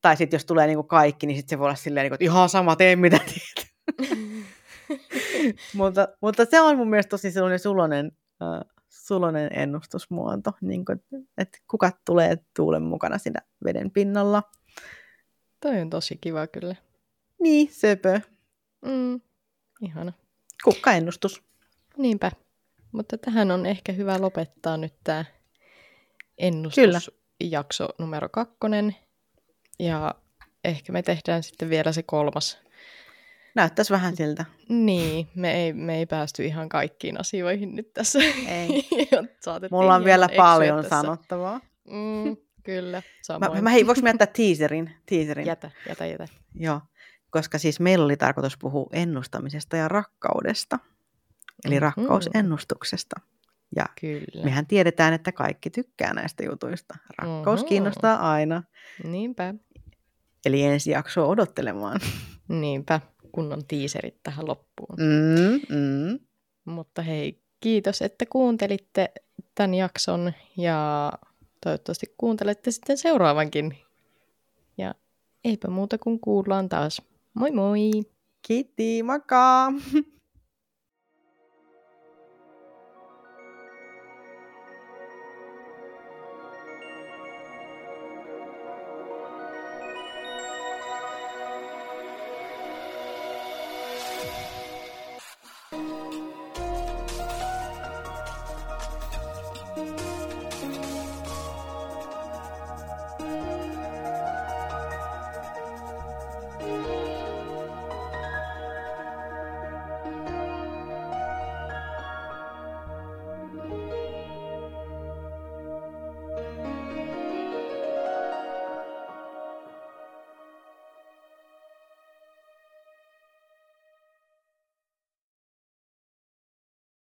tai sitten jos tulee niinku kaikki, niin sitten se voi olla silleen, niinku, että ihan sama, tee mitä teet. mutta, mutta se on mun mielestä tosi sellainen sulonen, äh, sulonen ennustusmuoto, niin kuin, että kukat tulee tuulen mukana siinä veden pinnalla. Toi on tosi kiva kyllä. Niin, söpö. Mm, ihana. Kukkaennustus. Niinpä. Mutta tähän on ehkä hyvä lopettaa nyt tämä ennustusjakso Kyllä. numero kakkonen. Ja ehkä me tehdään sitten vielä se kolmas. Näyttäisi vähän siltä. Niin, me ei, me ei päästy ihan kaikkiin asioihin nyt tässä. Ei. Mulla on vielä paljon tässä. sanottavaa. Mm, kyllä, samoin. Mä, mä hei, voiko mä jättää teaserin? teaserin? Jätä, jätä, jätä. Joo koska siis meillä oli tarkoitus puhua ennustamisesta ja rakkaudesta, eli mm-hmm. rakkausennustuksesta. Ja Kyllä. mehän tiedetään, että kaikki tykkää näistä jutuista. Rakkaus mm-hmm. kiinnostaa aina. Niinpä. Eli ensi jaksoa odottelemaan. Niinpä, kunnon tiiserit tähän loppuun. Mm, mm. Mutta hei, kiitos, että kuuntelitte tämän jakson ja toivottavasti kuuntelette sitten seuraavankin. Ja eipä muuta kuin kuullaan taas. Moi moi! Kiitti, moikka!